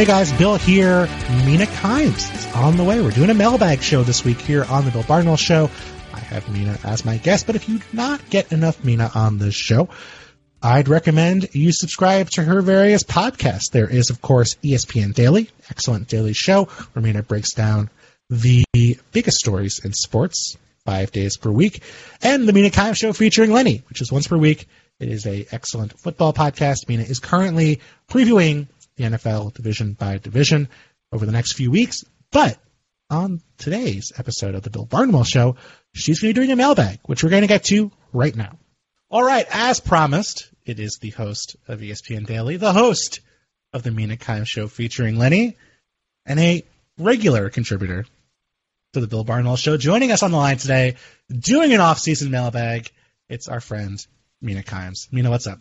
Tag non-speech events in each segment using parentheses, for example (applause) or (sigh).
Hey guys, Bill here. Mina Kimes is on the way. We're doing a mailbag show this week here on the Bill Barnwell Show. I have Mina as my guest, but if you do not get enough Mina on this show, I'd recommend you subscribe to her various podcasts. There is, of course, ESPN Daily, excellent daily show where Mina breaks down the biggest stories in sports five days per week, and the Mina Kimes Show featuring Lenny, which is once per week. It is a excellent football podcast. Mina is currently previewing the NFL division by division over the next few weeks, but on today's episode of the Bill Barnwell Show, she's going to be doing a mailbag, which we're going to get to right now. All right, as promised, it is the host of ESPN Daily, the host of the Mina Kimes Show featuring Lenny, and a regular contributor to the Bill Barnwell Show. Joining us on the line today, doing an off-season mailbag, it's our friend Mina Kimes. Mina, what's up?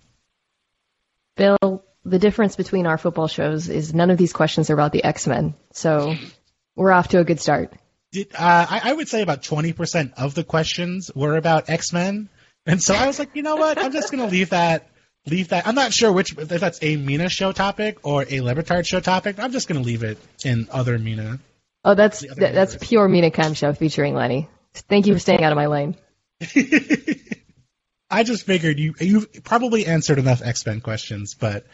Bill, the difference between our football shows is none of these questions are about the X-Men, so we're off to a good start. Did, uh, I, I would say about 20% of the questions were about X-Men. And so I was like, you know what? I'm just going to leave that leave that. I'm not sure which if that's a Mina show topic or a Le Batard show topic. I'm just going to leave it in other Mina. Oh, that's that, that's pure Mina Kimes show featuring Lenny. Thank you for staying out of my lane. (laughs) I just figured you you probably answered enough X Men questions, but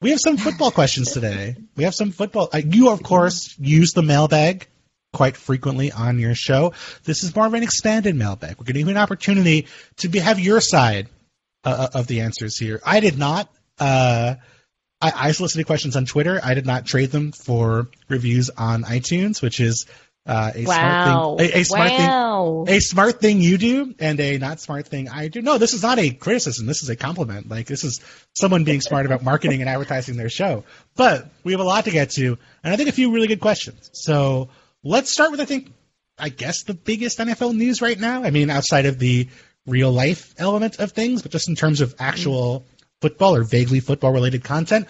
we have some football questions today. We have some football. Uh, you of course use the mailbag quite frequently on your show. This is more of an expanded mailbag. We're give you an opportunity to be, have your side uh, of the answers here. I did not. Uh, I, I solicited questions on Twitter. I did not trade them for reviews on iTunes, which is uh, a wow. smart thing. A, a smart wow. thing. A smart thing you do, and a not smart thing I do. No, this is not a criticism. This is a compliment. Like this is someone being smart about marketing and advertising their show. But we have a lot to get to, and I think a few really good questions. So let's start with I think I guess the biggest NFL news right now. I mean, outside of the real life element of things, but just in terms of actual football or vaguely football related content.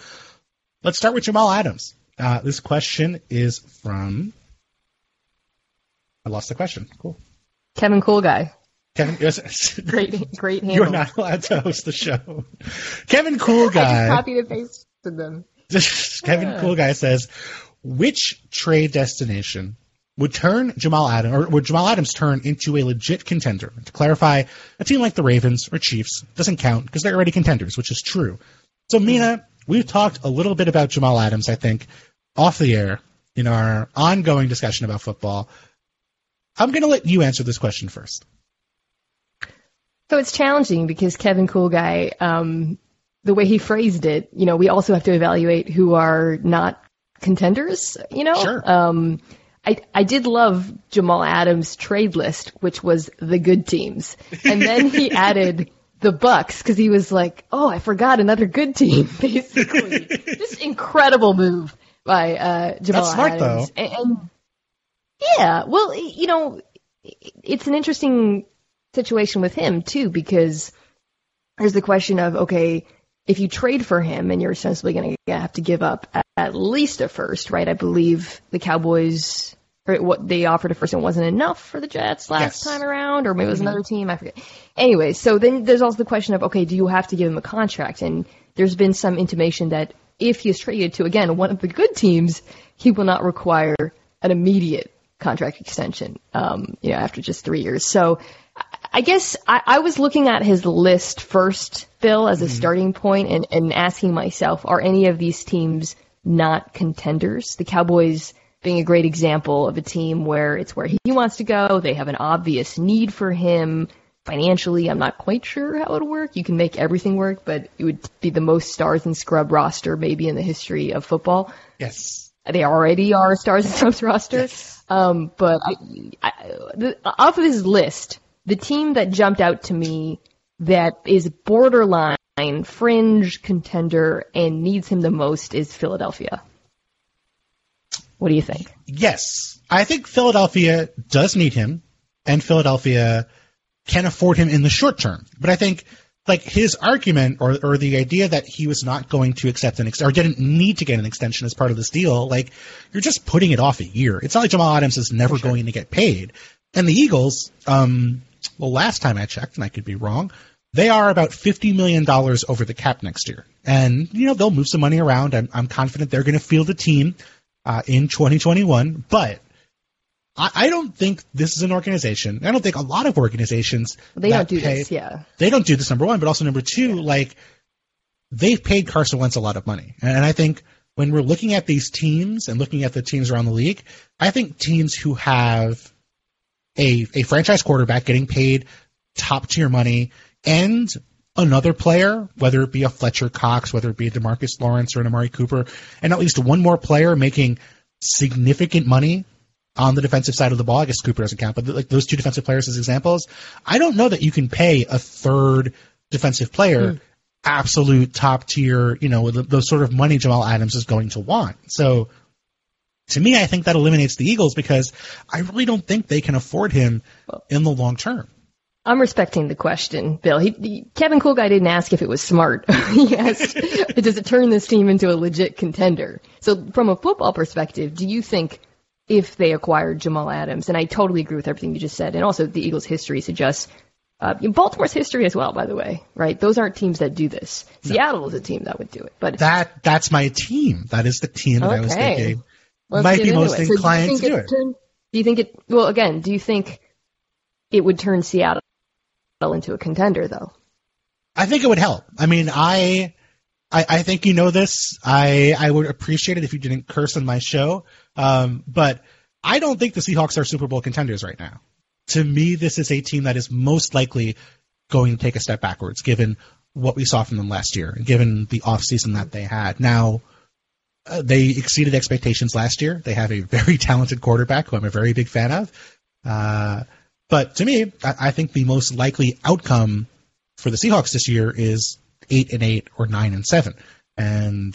Let's start with Jamal Adams. Uh, this question is from. I lost the question. Cool. Kevin Cool Guy. Kevin, yes, (laughs) Great, great (laughs) handle. you're not allowed to host the show. Kevin Cool Guy. (laughs) I just copied and pasted them. Kevin Cool Guy says, which trade destination would turn Jamal Adams, or would Jamal Adams turn into a legit contender? To clarify, a team like the Ravens or Chiefs doesn't count because they're already contenders, which is true. So, Mina, we've talked a little bit about Jamal Adams, I think, off the air in our ongoing discussion about football. I'm going to let you answer this question first. So it's challenging because Kevin Cool Guy, um, the way he phrased it, you know, we also have to evaluate who are not contenders, you know? Sure. Um, I, I did love Jamal Adams' trade list, which was the good teams. And then he (laughs) added the Bucs because he was like, oh, I forgot another good team, (laughs) basically. (laughs) Just incredible move by uh, Jamal That's smart, Adams. And, and yeah, well, you know, it's an interesting situation with him too because there's the question of okay, if you trade for him and you're essentially going to have to give up at, at least a first, right? I believe the Cowboys or what they offered a first and wasn't enough for the Jets last Yes. time around, or maybe it was mm-hmm. another team. I forget. Anyway, so then there's also the question of okay, do you have to give him a contract? And there's been some intimation that if he is traded to again one of the good teams, he will not require an immediate contract extension. Um, you know, after just three years. So I- guess I, I was looking at his list first, Bill, as a starting point, and, and asking myself, are any of these teams not contenders? The Cowboys being a great example of a team where it's where he wants to go. They have an obvious need for him. Financially, I'm not quite sure how it would work. You can make everything work, but it would be the most stars and scrub roster maybe in the history of football. Yes. They already are stars and scrubs roster. Um, but I, I, the, off of his list, the team that jumped out to me that is borderline fringe contender and needs him the most is Philadelphia. What do you think? Yes. I think Philadelphia does need him, and Philadelphia can afford him in the short term. But I think like his argument or or the idea that he was not going to accept an ex- or didn't need to get an extension as part of this deal, like you're just putting it off a year. It's not like Jamal Adams is never going to get paid. And the Eagles, um, well, last time I checked, and I could be wrong, they are about $50 million over the cap next year. And, you know, they'll move some money around. I'm, I'm confident they're going to field a team uh, in 2021. But I, I, don't think this is an organization. I don't think a lot of organizations. They don't do pay, this, yeah. They don't do this, number one. But also, number two, yeah. like, they've paid Carson Wentz a lot of money. And I think when we're looking at these teams and looking at the teams around the league, I think teams who have a, a franchise quarterback getting paid top tier money and another player, whether it be a Fletcher Cox, whether it be a Demarcus Lawrence or an Amari Cooper, and at least one more player making significant money on the defensive side of the ball. I guess Cooper doesn't count, but like those two defensive players as examples, I don't know that you can pay a third defensive player mm. absolute top tier, you know, the, the sort of money Jamal Adams is going to want. So to me, I think that eliminates the Eagles because I really don't think they can afford him in the long term. I'm respecting the question, Bill. He, he, Kevin Cool Guy didn't ask if it was smart. (laughs) he asked, (laughs) does it turn this team into a legit contender? So from a football perspective, do you think if they acquired Jamal Adams, and I totally agree with everything you just said, and also the Eagles' history suggests, uh, Baltimore's history as well, by the way, right? Those aren't teams that do this. No. Seattle is a team that would do it, but that that's my team. That is the team that. I was thinking Let's might be most inclined so to do it. Turn, do you think it? Well, again, do you think it would turn Seattle into a contender, though? I think it would help. I mean, I, I, I think you know this. I, I would appreciate it if you didn't curse on my show. Um, but I don't think the Seahawks are Super Bowl contenders right now. To me, this is a team that is most likely going to take a step backwards, given what we saw from them last year, and given the offseason that they had. Now, uh, they exceeded expectations last year. They have a very (laughs) talented quarterback who I'm a very big fan of. Uh, but to me, I, I think the most likely outcome for the Seahawks this year is eight and eight or nine and seven. And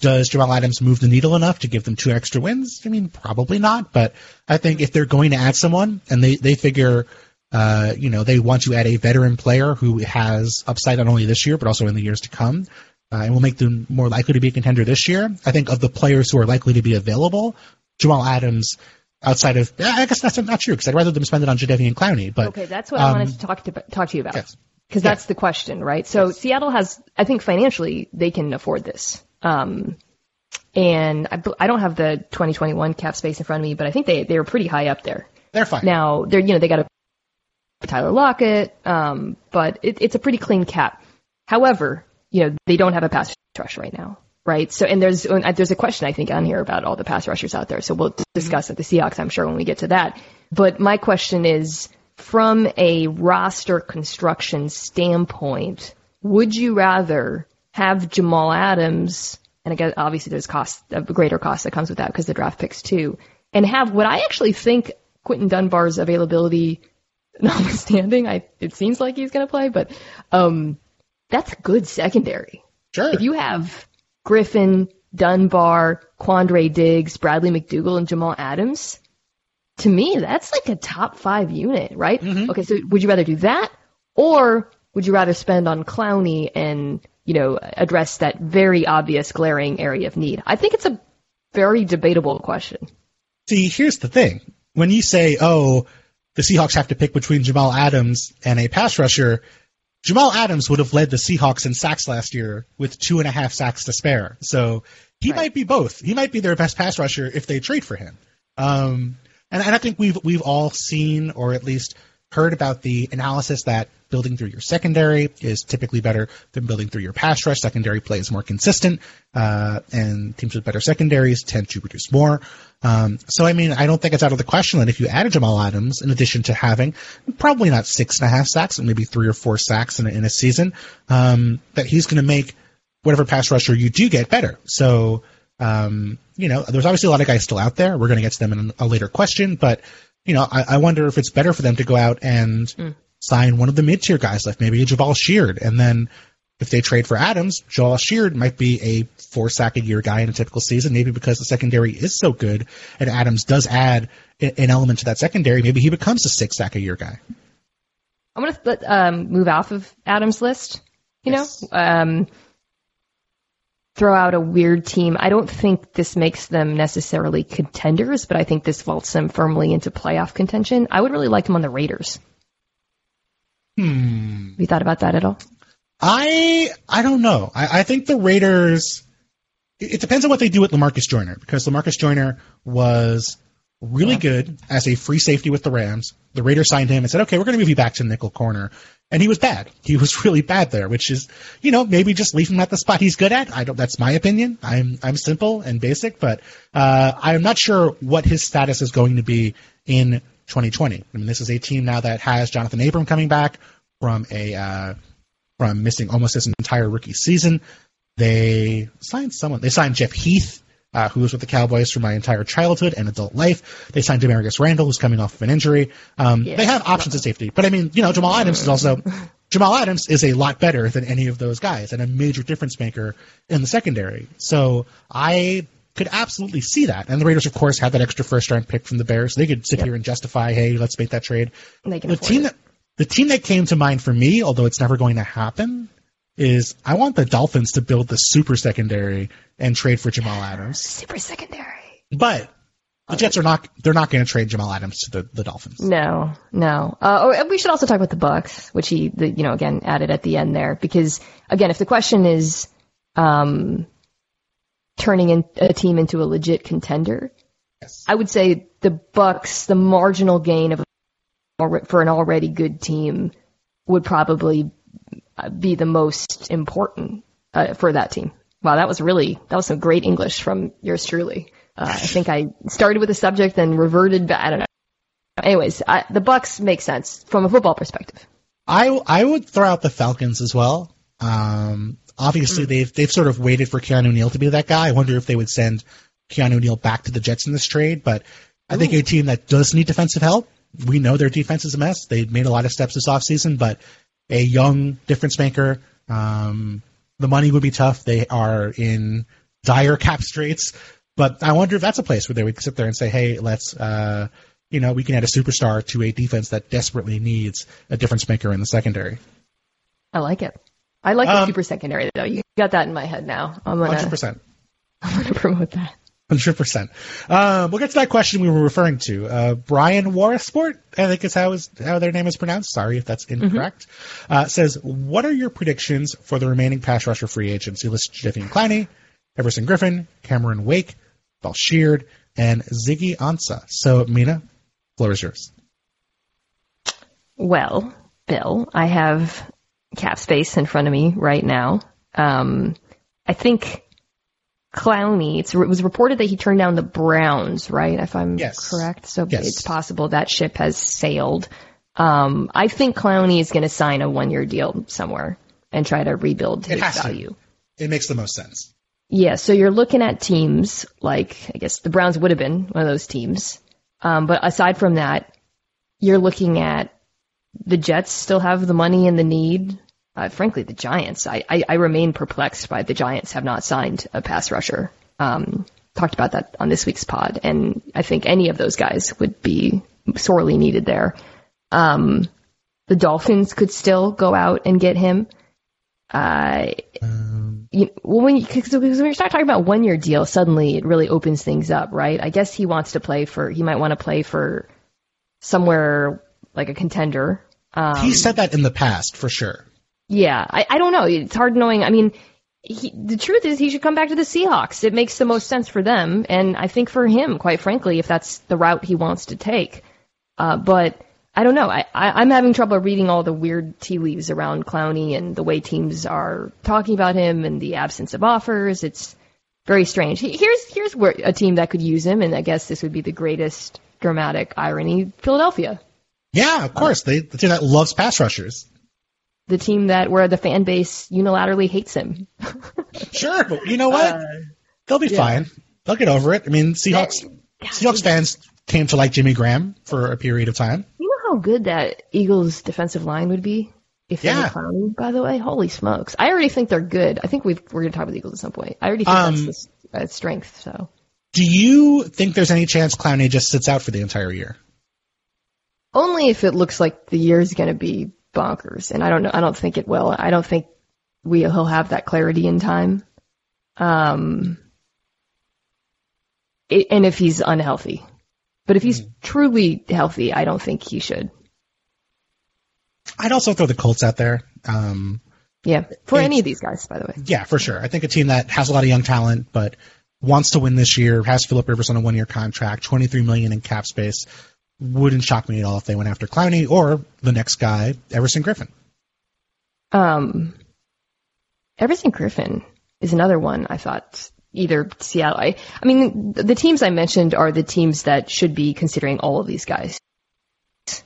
does Jamal Adams move the needle enough to give them two extra wins? I mean, probably not. But I think if they're going to add someone and they, they figure, uh, you know, they want to add a veteran player who has upside not only this year, but also in the years to come, uh, and will make them more likely to be a contender this year. I think of the players who are likely to be available, Jamal Adams outside of I guess that's not true because I'd rather them spend it on Jadeveon Clowney. But okay, that's what um, I wanted to talk to talk to you about because yes. that's the question, right? So yes. Seattle has, I think financially they can afford this. Um, and I, I don't have the 2021 cap space in front of me, but I think they they are pretty high up there. They're fine now. They're you know they got a Tyler Lockett, um, but it, it's a pretty clean cap. However, you know they don't have a pass rush right now right? So, and there's uh, there's a question I think on here about all the pass rushers out there. So we'll discuss at the Seahawks, I'm sure, when we get to that. But my question is, from a roster construction standpoint, would you rather have Jamal Adams, and again, obviously there's cost, a greater cost that comes with that because the draft picks too, and have what I actually think Quinton Dunbar's availability (laughs) notwithstanding, I it seems like he's going to play, but um, that's good secondary. Sure. If you have Griffin, Dunbar, Quandre Diggs, Bradley McDougald, and Jamal Adams, to me, that's like a top five unit, right? Mm-hmm. Okay, so would you rather do that, or would you rather spend on Clowney and you know address that very obvious glaring area of need? I think it's a very debatable question. See, here's the thing: when you say, "Oh, the Seahawks have to pick between Jamal Adams and a pass rusher," Jamal Adams would have led the Seahawks in sacks last year with two and a half sacks to spare. So he right. might be both. He might be their best pass rusher if they trade for him. Um, and, and I think we've we've all seen or at least heard about the analysis that building through your secondary is typically better than building through your pass rush. Secondary play is more consistent, uh, and teams with better secondaries tend to produce more. Um, so, I mean, I don't think it's out of the question that if you added Jamal Adams, in addition to having probably not six and a half sacks, but maybe three or four sacks in a, in a season, um, that he's going to make whatever pass rusher you do get better. So, um, you know, there's obviously a lot of guys still out there. We're going to get to them in a later question, but you know, I, I wonder if it's better for them to go out and mm. sign one of the mid tier guys, like maybe a Jabaal Sheard, and then if they trade for Adams, Jabaal Sheard might be a four sack a year guy in a typical season, maybe because the secondary is so good, and Adams does add an element to that secondary. Maybe he becomes a six sack a year guy. I'm going to um, move off of Adams' list. You yes. know, um, throw out a weird team. I don't think this makes them necessarily contenders, but I think this vaults them firmly into playoff contention. I would really like them on the Raiders. Hmm. Have you thought about that at all? I I don't know. I, I think the Raiders. It, it depends on what they do with Lamarcus Joyner because Lamarcus Joyner was really Yeah. good as a free safety with the Rams. The Raiders signed him and said, "Okay, we're going to move you back to nickel corner," and he was bad. He was (laughs) really bad there, which is, you know, maybe just leave him at the spot he's good at. I don't. That's my opinion. I'm I'm simple and basic, but uh, I'm not sure what his status is going to be in 2020. I mean, this is a team now that has Johnathan Abram coming back from a uh, from missing almost his entire rookie season. They signed someone. They signed Jeff Heath, uh, who was with the Cowboys for my entire childhood and adult life. They signed Damarious Randall, who's coming off of an injury. Um, Yeah. They have options at safety, but I mean, you know, Jamal Adams is also Jamal Adams is a lot better than any of those guys and a major difference maker in the secondary. So I could absolutely see that. And the Raiders, of course, had that extra first round pick from the Bears. They could sit Yep. here and justify, hey, let's make that trade the team it. that the team that came to mind for me, although it's never going to happen, is I want the Dolphins to build the super secondary and trade for Jamal Adams. Super secondary. But the Jets are not they're not going to trade Jamal Adams to the, the Dolphins. No, no. Uh, oh, we should also talk about the Bucs, which he, the, you know, again added at the end there, because again, if the question is um, turning in, a team into a legit contender, Yes. I would say the Bucs, the marginal gain of for an already good team would probably be the most important uh, for that team. Wow, that was really that was some great English from yours truly. Uh, I think I started with a subject and reverted back. I don't know. Anyways, I, the Bucs make sense from a football perspective. I I would throw out the Falcons as well. Um, obviously they've they've sort of waited for Keanu Neal to be that guy. I wonder if they would send Keanu Neal back to the Jets in this trade, but I think a team that does need defensive help, we know their defense is a mess. They made a lot of steps this offseason, but a young difference maker, um, the money would be tough. They are in dire cap straits, but I wonder if that's a place where they would sit there and say, "Hey, let's, uh, you know, we can add a superstar to a defense that desperately needs a difference maker in the secondary." I like it. I like the Um, super secondary though. You got that in my head now. I'm gonna, Hundred percent. (laughs) I'm gonna promote that. Hundred percent. Um, we'll get to that question we were referring to. Uh, Brian Warsport, I think is how is how their name is pronounced. Sorry if that's incorrect. Uh, says, "What are your predictions for the remaining pass rusher free agents? He lists Jadeveon Clowney, Everson Griffen, Cameron Wake, Bell Sheard, and Ziggy Ansah." So, Mina, floor is yours. Well, Bill, I have cap space in front of me right now. Um, I think Clowney, it's, it was reported that he turned down the Browns, right? If I'm Yes. correct. So Yes. it's possible that ship has sailed. Um, I think Clowney is going to sign a one year deal somewhere and try to rebuild It his to. value. It makes the most sense. Yeah, so you're looking at teams like I guess the Browns would have been one of those teams. Um, but aside from that, you're looking at the Jets still have the money and the need. Uh, frankly, the Giants. I, I, I remain perplexed by the Giants have not signed a pass rusher. Um, talked about that on this week's pod, and I think any of those guys would be sorely needed there. Um, the Dolphins could still go out and get him. Uh, Um, you, well, when you, cause, 'cause when you start talking about one year deal, suddenly it really opens things up, right? I guess he wants to play for, he might want to play for somewhere like a contender. Um, he said that in the past for sure. Yeah, I, I don't know. It's hard knowing. I mean, he, the truth is he should come back to the Seahawks. It makes the most sense for them, and I think for him, quite frankly, if that's the route he wants to take. Uh, but I don't know. I, I, I'm having trouble reading all the weird tea leaves around Clowney and the way teams are talking about him and the absence of offers. It's very strange. Here's here's where a team that could use him, and I guess this would be the greatest dramatic irony: Philadelphia, Yeah, of course. They the team that loves pass rushers. The team that where the fan base unilaterally hates him. (laughs) Sure, but you know what? They'll be fine. They'll get over it. I mean, Seahawks Seahawks fans came to like Jimmy Graham for a period of time. You know how good that Eagles defensive line would be if they Yeah. had Clowney, by the way? Holy smokes. I already think they're good. I think we've, we're going to talk about the Eagles at some point. I already think Um, that's the uh, strength, so. Do you think there's any chance Clowney just sits out for the entire year? Only if it looks like the year's going to be bonkers, and I don't know. I don't think it will. I don't think we he'll have that clarity in time. Um, it, and if he's unhealthy, but if he's truly healthy, I don't think he should. I'd also throw the Colts out there. Um, Yeah, for any of these guys, by the way. yeah, for sure. I think a team that has a lot of young talent, but wants to win this year, has Philip Rivers on a one-year contract, 23 million in cap space. Wouldn't shock me at all if they went after Clowney or the next guy, Everson Griffen. Um, Everson Griffen is another one I thought either Seattle. I, I mean, the, teams I mentioned are the teams that should be considering all of these guys,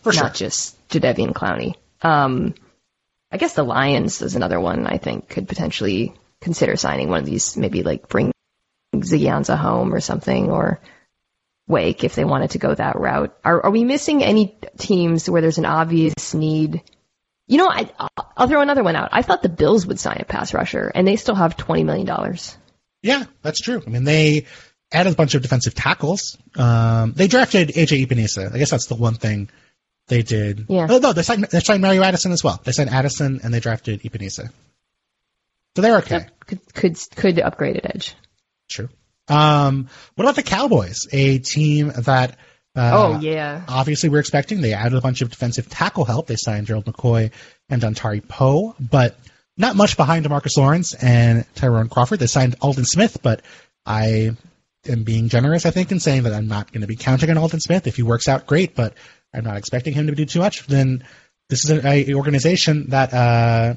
For sure. not just Jadeveon Clowney. Um, I guess the Lions is another one I think could potentially consider signing one of these. Maybe like bring Ziggy home or something, or Wake if they wanted to go that route. Are, are we missing any teams where there's an obvious need? You know, I, I'll throw another one out. I thought the Bills would sign a pass rusher, and they still have twenty million dollars. Yeah, that's true. I mean, they added a bunch of defensive tackles. Um, they drafted AJ Epenesa. I guess that's the one thing they did. Yeah. Oh, no, they signed, they signed Mario Addison as well. They signed Addison and they drafted Epenesa. So they're okay. Could could could upgrade at edge. True. Um, what about the Cowboys? A team that, uh, oh yeah, obviously we're expecting. They added a bunch of defensive tackle help. They signed Gerald McCoy and Dontari Poe, but not much behind Demarcus Lawrence and Tyrone Crawford. They signed Aldon Smith, but I am being generous, I think, in saying that I'm not going to be counting on Aldon Smith. If he works out, great, but I'm not expecting him to do too much. Then this is a, a organization that uh,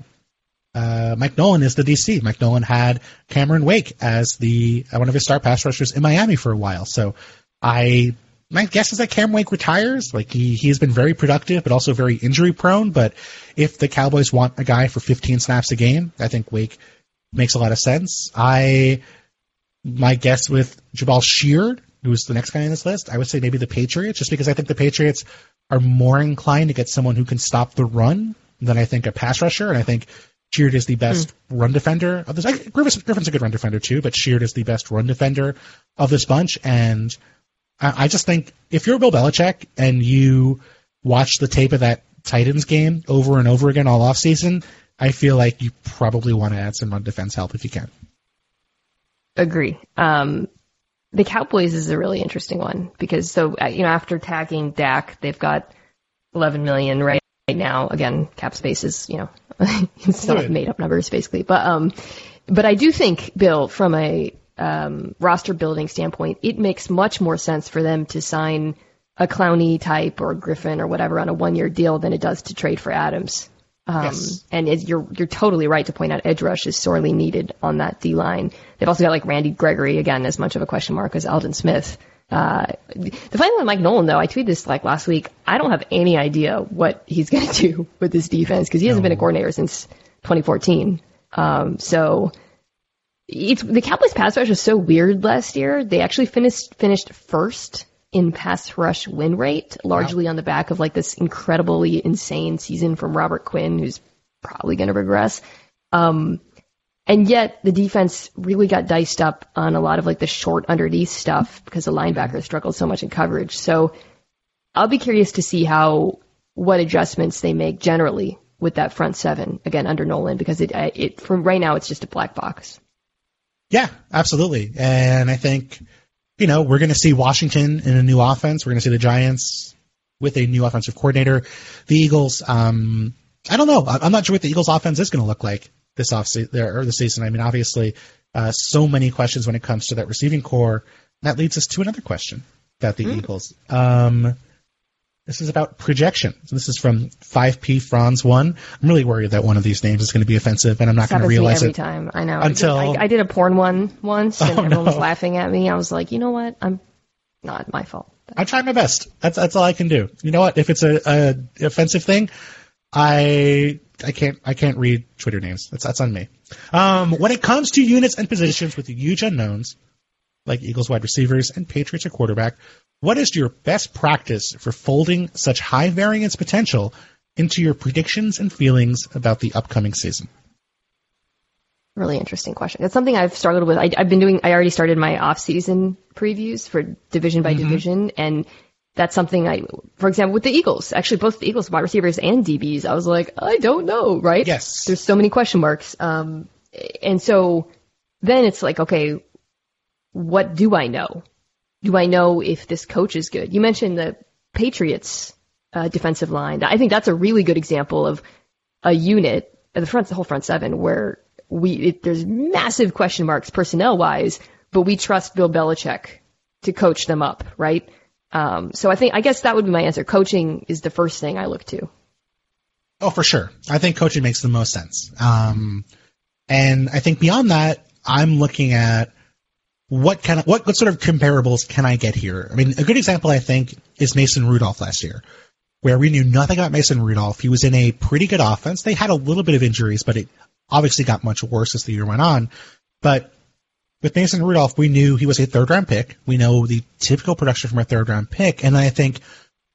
uh, Mike Nolan is the DC. Mike Nolan had Cameron Wake as the uh, one of his star pass rushers in Miami for a while. So I my guess is that Cam Wake retires. Like he he has been very productive, but also very injury prone. But if the Cowboys want a guy for 15 snaps a game, I think Wake makes a lot of sense. I my guess with Jabaal Sheard, who's the next guy on this list, I would say maybe the Patriots, just because I think the Patriots are more inclined to get someone who can stop the run than I think a pass rusher, and I think Sheard is the best run defender of this. I, Griffen's, Griffen's a good run defender too, but Sheard is the best run defender of this bunch, and I, I just think if you're Bill Belichick and you watch the tape of that Titans game over and over again all off season, I feel like you probably want to add some run defense help if you can. agree. Um, the Cowboys is a really interesting one because so uh, you know after tagging Dak, they've got 11 million right, right now. Again, cap space is you know (laughs) it's not made up numbers basically, but um, but I do think Bill from a um, roster building standpoint, it makes much more sense for them to sign a Clowney type or Griffen or whatever on a one year deal than it does to trade for Adams. Um, Yes. And it, you're you're totally right to point out edge rush is sorely needed on that D line. They've also got like Randy Gregory again as much of a question mark as Aldon Smith. Uh, the funny thing with Mike Nolan though, I tweeted this like last week. I don't have any idea what he's (laughs) going to do with this defense because he hasn't been a coordinator since 2014. Um, so it's the Cowboys pass rush was so weird last year. They actually finished finished first in pass rush win rate, largely on the back of like this incredibly insane season from Robert Quinn, who's probably going to regress. Um, and yet the defense really got diced up on a lot of like the short underneath stuff because the linebackers struggled so much in coverage. So I'll be curious to see how what adjustments they make generally with that front seven again under Nolan because it it from right now it's just a black box. Yeah, absolutely. And I think, you know, we're going to see Washington in a new offense. We're going to see the Giants with a new offensive coordinator. The Eagles, um, I don't know. I'm not sure what the Eagles offense is going to look like this off or this season. I mean, obviously, uh, so many questions when it comes to that receiving corps. That leads us to another question about the Eagles. Um, this is about projection. So this is from 5P Franz 1. I'm really worried that one of these names is going to be offensive, and I'm not going to realize every it. time. I know. until- I, did, I, I did a porn one once, (laughs) and Oh, everyone was laughing at me. I was like, you know what? I'm not my fault. I try my best. That's that's all I can do. You know what? If it's a, a offensive thing, I I can't I can't read Twitter names. That's that's on me. Um, when it comes to units and positions with huge unknowns, like Eagles wide receivers and Patriots at quarterback, what is your best practice for folding such high variance potential into your predictions and feelings about the upcoming season? Really interesting question. It's something I've struggled with. I, I've been doing. I already started my off-season previews for division by division, and that's something I, for example, with the Eagles, actually both the Eagles wide receivers and DBs, I was like, I don't know, right? Yes. There's so many question marks. Um, and so then it's like, okay, what do I know? Do I know if this coach is good? You mentioned the Patriots uh, defensive line. I think that's a really good example of a unit, at the front, the whole front seven, where we it, there's massive question marks personnel wise, but we trust Bill Belichick to coach them up, right? Um, so I think I guess that would be my answer. Coaching is the first thing I look to. Oh, for sure. I think coaching makes the most sense. Um, and I think beyond that, I'm looking at what kind of what, what sort of comparables can I get here? I mean, a good example I think is Mason Rudolph last year, where we knew nothing about Mason Rudolph. He was in a pretty good offense. They had a little bit of injuries, but it obviously got much worse as the year went on. But with Mason Rudolph, we knew he was a third round pick. We know the typical production from a third round pick. And I think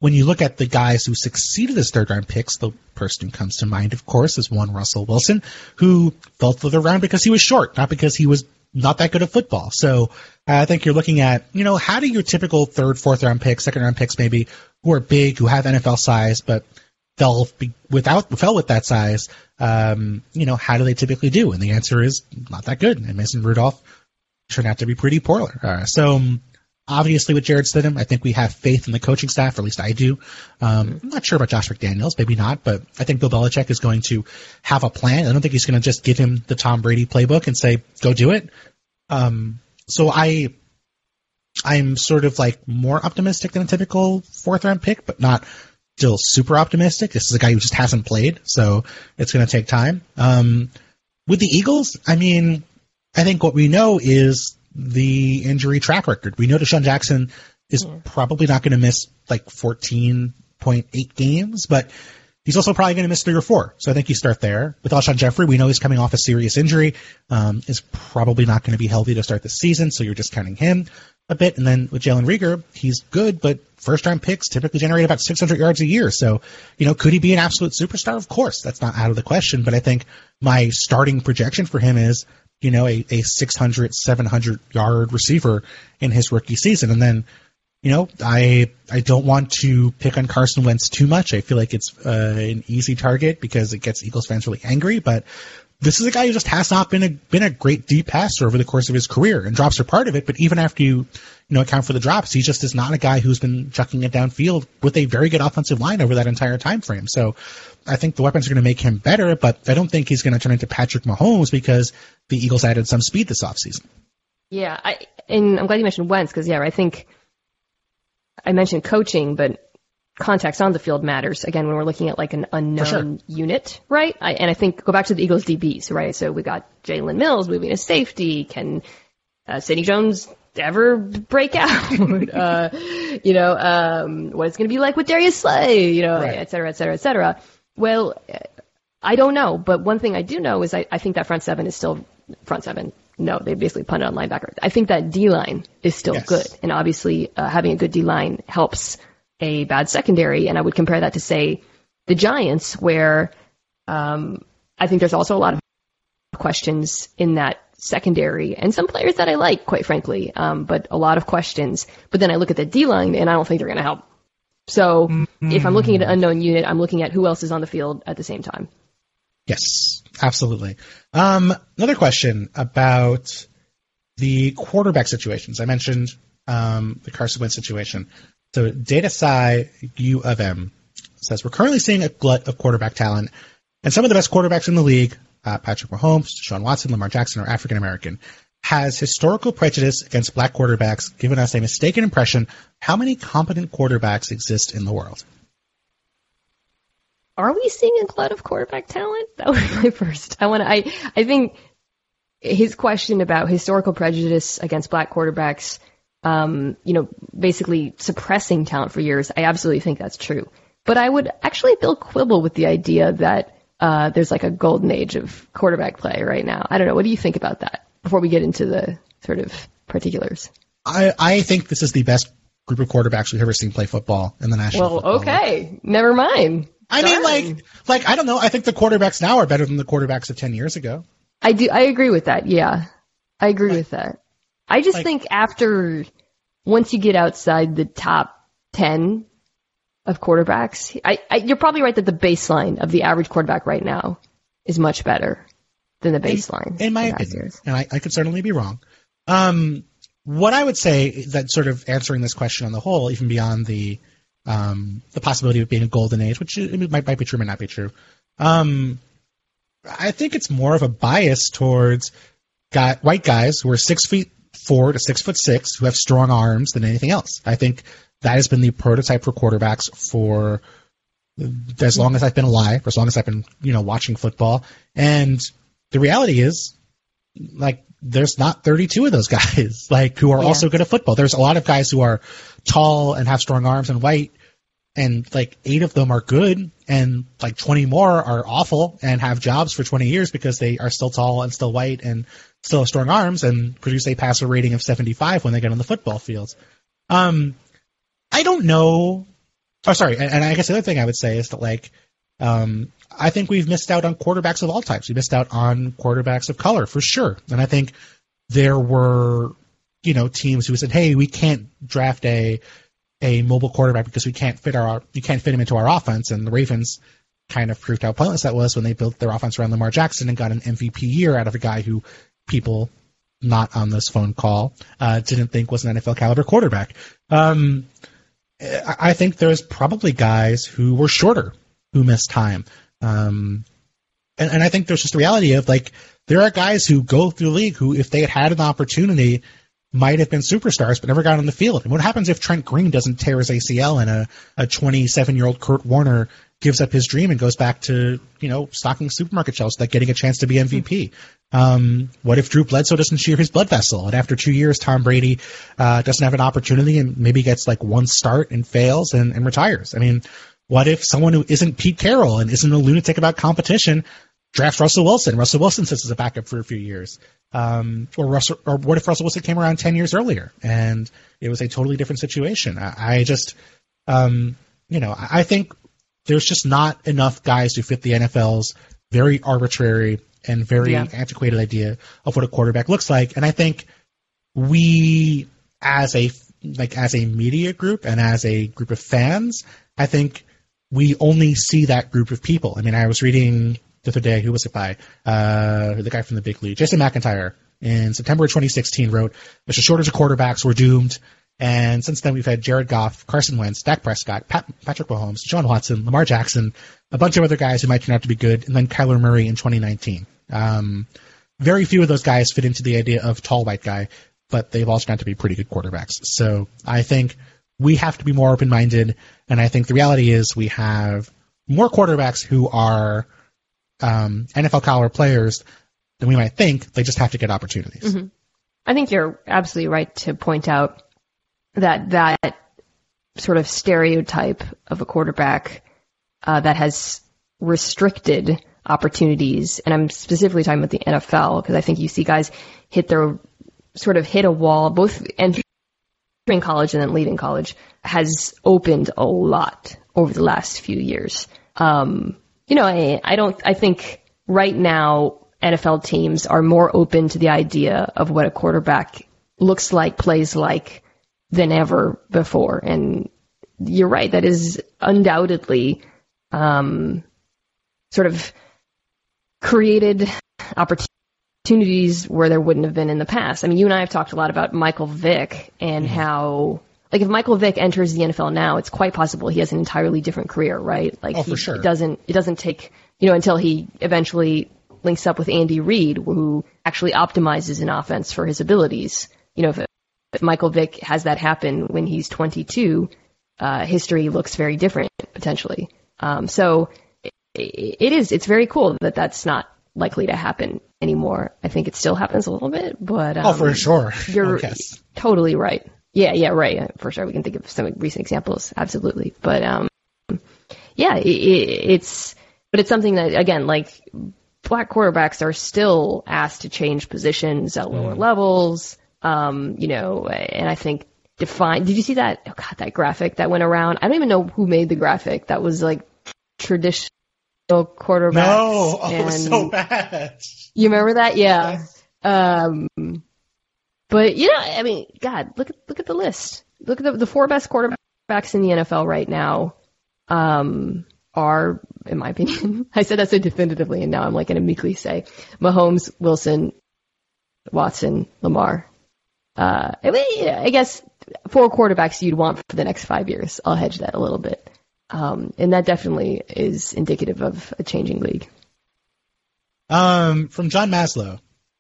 when you look at the guys who succeeded as third round picks, the person who comes to mind, of course, is one Russell Wilson, who fell to the round because he was short, not because he was not that good at football. So I think you're looking at, you know, how do your typical third, fourth round picks, second round picks maybe, who are big, who have NFL size, but fell without fell with that size, um, you know, how do they typically do? And the answer is not that good. And Mason Rudolph turned out to be pretty poor. Uh, so obviously with Jarrett Stidham, I think we have faith in the coaching staff, or at least I do. Um, I'm not sure about Josh McDaniels, maybe not, but I think Bill Belichick is going to have a plan. I don't think he's going to just give him the Tom Brady playbook and say, go do it. Um, so I, I'm sort of like more optimistic than a typical fourth round pick, but not still super optimistic. This is a guy who just hasn't played, so it's going to take time. Um, with the Eagles, I mean, I think what we know is the injury track record. We know DeSean Jackson is yeah. probably not going to miss like 14.8 games, but he's also probably going to miss three or four. So I think you start there. With Alshon Jeffery, we know he's coming off a serious injury, um, is probably not going to be healthy to start the season, so you're just counting him a bit. And then with Jalen Reagor, he's good, but first round picks typically generate about 600 yards a year. So, you know, could he be an absolute superstar? Of course, that's not out of the question, but I think my starting projection for him is you know, a, a 600, 700 yard receiver in his rookie season. And then, you know, I I don't want to pick on Carson Wentz too much. I feel like it's uh, an easy target because it gets Eagles fans really angry. But this is a guy who just has not been a been a great deep passer over the course of his career, and drops are part of it. But even after you you know account for the drops, he just is not a guy who's been chucking it downfield with a very good offensive line over that entire time frame. So I think the weapons are going to make him better, but I don't think he's going to turn into Patrick Mahomes because the Eagles added some speed this offseason. Yeah, I, and I'm glad you mentioned Wentz because yeah, I think I mentioned coaching, but context on the field matters again when we're looking at like an unknown sure. unit, right? I, and I think go back to the Eagles DBs, right? So we got Jalen Mills moving to safety. Can uh, Sidney Jones ever break out? (laughs) uh, you know, um, what it's going to be like with Darius Slay, you know, right. et cetera, et cetera, et cetera. Well, I don't know, but one thing I do know is I, I think that front seven is still front seven. No, they basically punted on linebacker. I think that D line is still yes. good, and obviously uh, having a good D line helps a bad secondary. And I would compare that to say the Giants, where um, I think there's also a lot of questions in that secondary and some players that I like, quite frankly, um, but a lot of questions. But then I look at the D line and I don't think they're going to help so mm-hmm. if I'm looking at an unknown unit, I'm looking at who else is on the field at the same time. Yes, absolutely. Um, another question about the quarterback situations. I mentioned um, the Carson Wentz situation. So Data Sci U of M says we're currently seeing a glut of quarterback talent, and some of the best quarterbacks in the league, uh, Patrick Mahomes, Deshaun Watson, Lamar Jackson, are African American has historical prejudice against black quarterbacks given us a mistaken impression how many competent quarterbacks exist in the world? Are we seeing a glut of quarterback talent? That was my first. I want to. I I think his question about historical prejudice against black quarterbacks, um, you know, basically suppressing talent for years. I absolutely think that's true. But I would actually Bill quibble with the idea that uh, there's like a golden age of quarterback play right now. I don't know. What do you think about that? before we get into the sort of particulars? I, I think this is the best group of quarterbacks we've ever seen play football in the national. Well, okay, League. never mind. I Darn. mean, like, like I don't know. I think the quarterbacks now are better than the quarterbacks of ten years ago. I do. I agree with that. Yeah, I agree like, with that. I just like, think after once you get outside the top ten of quarterbacks, I, I, you're probably right that the baseline of the average quarterback right now is much better than the baseline. In, in my opinion, and I, I, could certainly be wrong. Um, what I would say that sort of answering this question on the whole, even beyond the um, the possibility of being a golden age, which might, might be true, might not be true. Um, I think it's more of a bias towards guy, white guys who are six feet four to six foot six who have strong arms than anything else. I think that has been the prototype for quarterbacks for as long as I've been alive, for as long as I've been, you know, watching football. And the reality is, like, there's not 32 of those (laughs) guys, like, who are yeah. also good at football. There's a lot of guys who are tall and have strong arms and white, and like eight of them are good, and like 20 more are awful and have jobs for 20 years because they are still tall and still white and still have strong arms and produce a passer rating of 75 when they get on the football fields. Um, I don't know. Oh, sorry. And, and I guess the other thing I would say is that like, um, I think we've missed out on quarterbacks of all types. We missed out on quarterbacks of color for sure. And I think there were, you know, teams who said, "Hey, we can't draft a a mobile quarterback because we can't fit our you can't fit him into our offense." And the Ravens kind of proved how pointless that was when they built their offense around Lamar Jackson and got an MVP year out of a guy who people not on this phone call uh, didn't think was an NFL caliber quarterback. Um, I think there's probably guys who were shorter who missed time. Um, and, and I think there's just the reality of like there are guys who go through the league who, if they had had an opportunity, might have been superstars but never got on the field. And what happens if Trent Green doesn't tear his ACL and a, a 27 year old Kurt Warner gives up his dream and goes back to, you know, stocking supermarket shelves like getting a chance to be MVP? Um, what if Drew Bledsoe doesn't shear his blood vessel? And after two years, Tom Brady uh, doesn't have an opportunity and maybe gets like one start and fails and, and retires? I mean, what if someone who isn't Pete Carroll and isn't a lunatic about competition drafts Russell Wilson? Russell Wilson sits as a backup for a few years. Um, or Russell, or what if Russell Wilson came around 10 years earlier and it was a totally different situation? I, I just, um, you know, I think there's just not enough guys who fit the NFL's very arbitrary and very yeah. antiquated idea of what a quarterback looks like. And I think we, as a like as a media group and as a group of fans, I think we only see that group of people. I mean, I was reading the other day, who was it by? Uh, the guy from the Big Lead, Jason McIntyre, in September 2016 wrote, "There's a shortage of quarterbacks. We're doomed." And since then, we've had Jared Goff, Carson Wentz, Dak Prescott, Pat, Patrick Mahomes, Deshaun Watson, Lamar Jackson, a bunch of other guys who might turn out to be good, and then Kyler Murray in 2019. Um, very few of those guys fit into the idea of tall white guy, but they've all turned out to be pretty good quarterbacks. So I think we have to be more open minded, and I think the reality is we have more quarterbacks who are um, NFL caliber players than we might think. They just have to get opportunities. Mm-hmm. I think you're absolutely right to point out that that sort of stereotype of a quarterback uh, that has restricted opportunities, and I'm specifically talking about the NFL because I think you see guys hit their sort of hit a wall, both entering college and then leaving college, has opened a lot over the last few years. Um, you know, I, I don't, I think right now NFL teams are more open to the idea of what a quarterback looks like, plays like than ever before. And you're right, that is undoubtedly um, sort of created opportunities where there wouldn't have been in the past. I mean, you and I have talked a lot about Michael Vick and mm-hmm. how, like, if Michael Vick enters the NFL now, it's quite possible he has an entirely different career, right? Like, oh, he, sure. it doesn't it doesn't take you know until he eventually links up with Andy Reid, who actually optimizes an offense for his abilities. You know, if, if Michael Vick has that happen when he's 22, uh, history looks very different potentially. Um, so it is. It's very cool that that's not likely to happen anymore. I think it still happens a little bit, but um, oh, for sure. (laughs) You're totally right. Yeah, yeah, right. For sure, we can think of some recent examples. Absolutely, but um, yeah, it, it's but it's something that again, like black quarterbacks are still asked to change positions at lower mm. levels. Um, you know, and I think define. Did you see that? Oh God, that graphic that went around. I don't even know who made the graphic. That was like traditional quarterbacks. No, oh, it was so bad. You remember that? Yeah. Um, but you know, I mean, God, look at look at the list. Look at the the four best quarterbacks in the NFL right now. Um, are, in my opinion, (laughs) I said that so definitively, and now I'm like going to meekly say Mahomes, Wilson, Watson, Lamar. Uh, I, guess four quarterbacks you'd want for the next five years. I'll hedge that a little bit. Um, and that definitely is indicative of a changing league. Um, from John Maslow,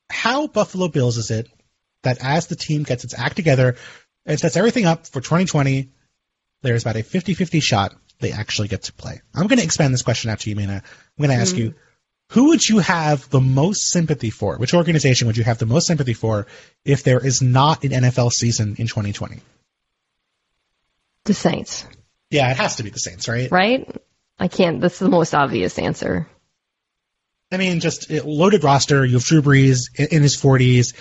how Buffalo Bills is it that as the team gets its act together and sets everything up for 2020, there's about a 50-50 shot they actually get to play? I'm going to expand this question out to you, Mina. I'm going to ask mm-hmm. you, who would you have the most sympathy for? Which organization would you have the most sympathy for if there is not an NFL season in 2020? The Saints. Yeah, it has to be the Saints, right? Right? I can't. That's the most obvious answer. I mean, just loaded roster. You have Drew Brees in, his 40s,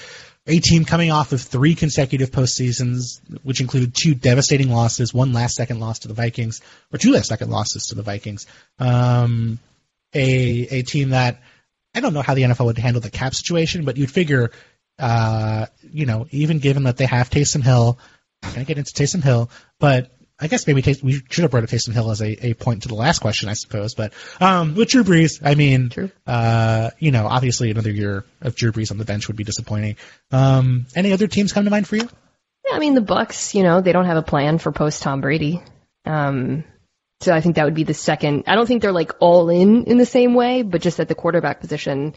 a team coming off of three consecutive postseasons, which included two devastating losses, one last second loss to the Vikings, or two last second losses to the Vikings. Um, a a team that I don't know how the NFL would handle the cap situation, but you'd figure, uh, you know, even given that they have Taysom Hill, I'm gonna get into Taysom Hill, but I guess maybe Tays- we should have brought up Taysom Hill as a, a point to the last question, I suppose. But um, with Drew Brees, I mean, uh, you know, obviously another year of Drew Brees on the bench would be disappointing. Um, any other teams come to mind for you? Yeah, I mean the Bucs. You know, they don't have a plan for post Tom Brady. Um, so I think that would be the second. I don't think they're like all in in the same way, but just at the quarterback position,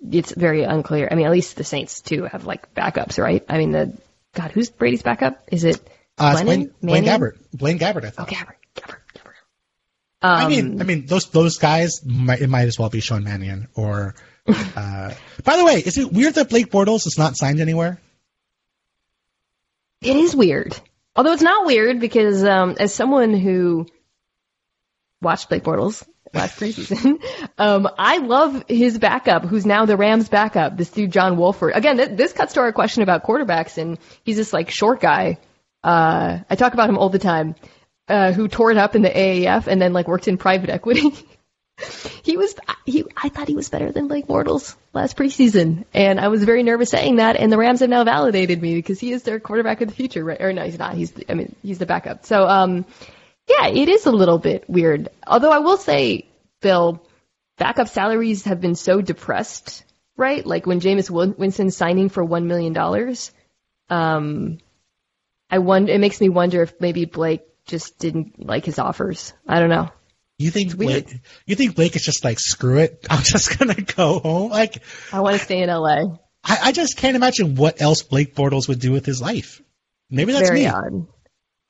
it's very unclear. I mean, at least the Saints too have like backups, right? I mean, the God, who's Brady's backup? Is it uh, Blaine, Blaine Gabbert. Blaine Gabbert, I thought. Oh, Gabbert. Gabbert. Gabbert. Um, I mean, um, I mean, those those guys might it might as well be Sean Mannion or. Uh, (laughs) by the way, is it weird that Blake Bortles is not signed anywhere? It is weird. Although it's not weird because um, as someone who watched Blake Bortles last preseason, (laughs) um, I love his backup, who's now the Rams' backup. This dude John Wolford. Again, th- this cuts to our question about quarterbacks, and he's this like short guy uh, I talk about him all the time, uh, who tore it up in the AAF and then like worked in private equity. (laughs) he was, he, I thought he was better than Blake Bortles last preseason, and I was very nervous saying that. And the Rams have now validated me because he is their quarterback of the future, right? Or no, he's not. He's, I mean, he's the backup. So, um, yeah, it is a little bit weird. Although I will say, Bill, backup salaries have been so depressed, right? Like when Jameis Winston signing for one million dollars. Um, I wonder. It makes me wonder if maybe Blake just didn't like his offers. I don't know. You think Blake? You think Blake is just like screw it? (laughs) I'm just gonna go home. Like I want to stay in LA. I, I, just can't imagine what else Blake Bortles would do with his life. Maybe that's Very me. odd.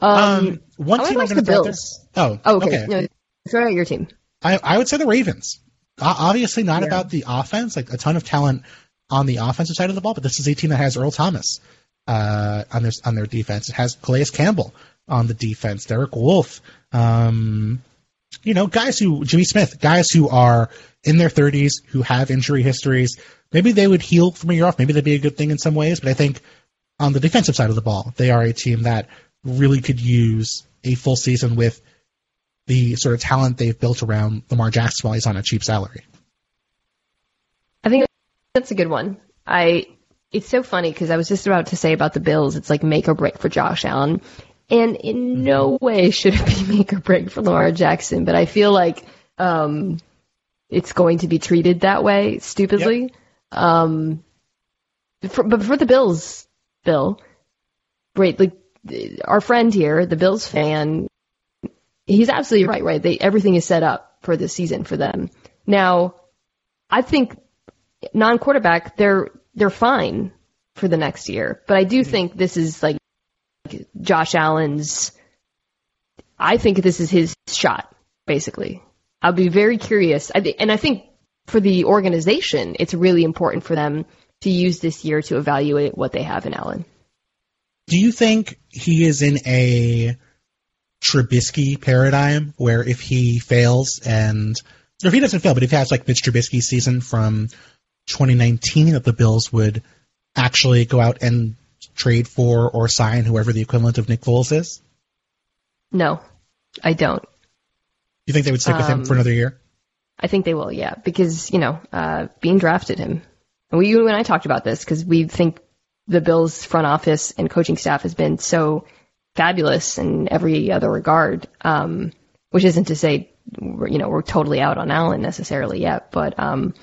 Um, um one team I'm throw Bills. Oh, oh, okay. okay. No, throw out your team. I I would say the Ravens. Uh, obviously not yeah. about the offense, like a ton of talent on the offensive side of the ball, but this is a team that has Earl Thomas uh, on their on their defense. It has Calais Campbell on the defense, Derek Wolfe, um, you know, guys who Jimmy Smith, guys who are in their 30s who have injury histories. Maybe they would heal from a year off. Maybe that'd be a good thing in some ways. But I think on the defensive side of the ball, they are a team that really could use a full season with the sort of talent they've built around Lamar Jackson while he's on a cheap salary. I think that's a good one. I it's so funny because I was just about to say about the Bills, it's like make or break for Josh Allen. And in no mm-hmm. way should it be (laughs) make or break for Lamar Jackson, but I feel like um, it's going to be treated that way, stupidly. Yep. Um, for, but for the Bills, Bill, right, like our friend here, the Bills fan, he's absolutely right, right? They, everything is set up for this season for them. Now, I think non-quarterback, they're they're fine for the next year. But I do mm-hmm. think this is like Josh Allen's. I think this is his shot, basically. I'll be very curious, I th- and I think for the organization, it's really important for them to use this year to evaluate what they have in Allen. Do you think he is in a Trubisky paradigm where if he fails and or if he doesn't fail, but if he has like Mitch Trubisky's season from 2019 that the Bills would actually go out and trade for or sign whoever the equivalent of Nick Foles is? No, I don't. You think they would stick with him for um, another year? I think they will, yeah, because you know, uh, drafted him, and we you and I talked about this because we think the Bills front office and coaching staff has been so fabulous in every other regard. Um, which isn't to say, you know, we're, totally out on Allen necessarily yet, but um,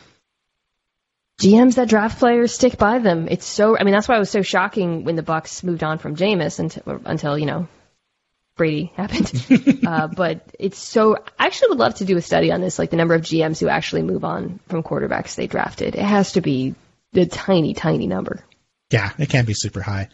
GMs that draft players stick by them. It's so. I mean, that's why it was so shocking when the Bucs moved on from Jameis until until you know Brady (laughs) happened. uh, but it's so. I actually would love to do a study on this, like the number of GMs who actually move on from quarterbacks they drafted. It has to be the tiny, tiny number. Yeah, it can be super high.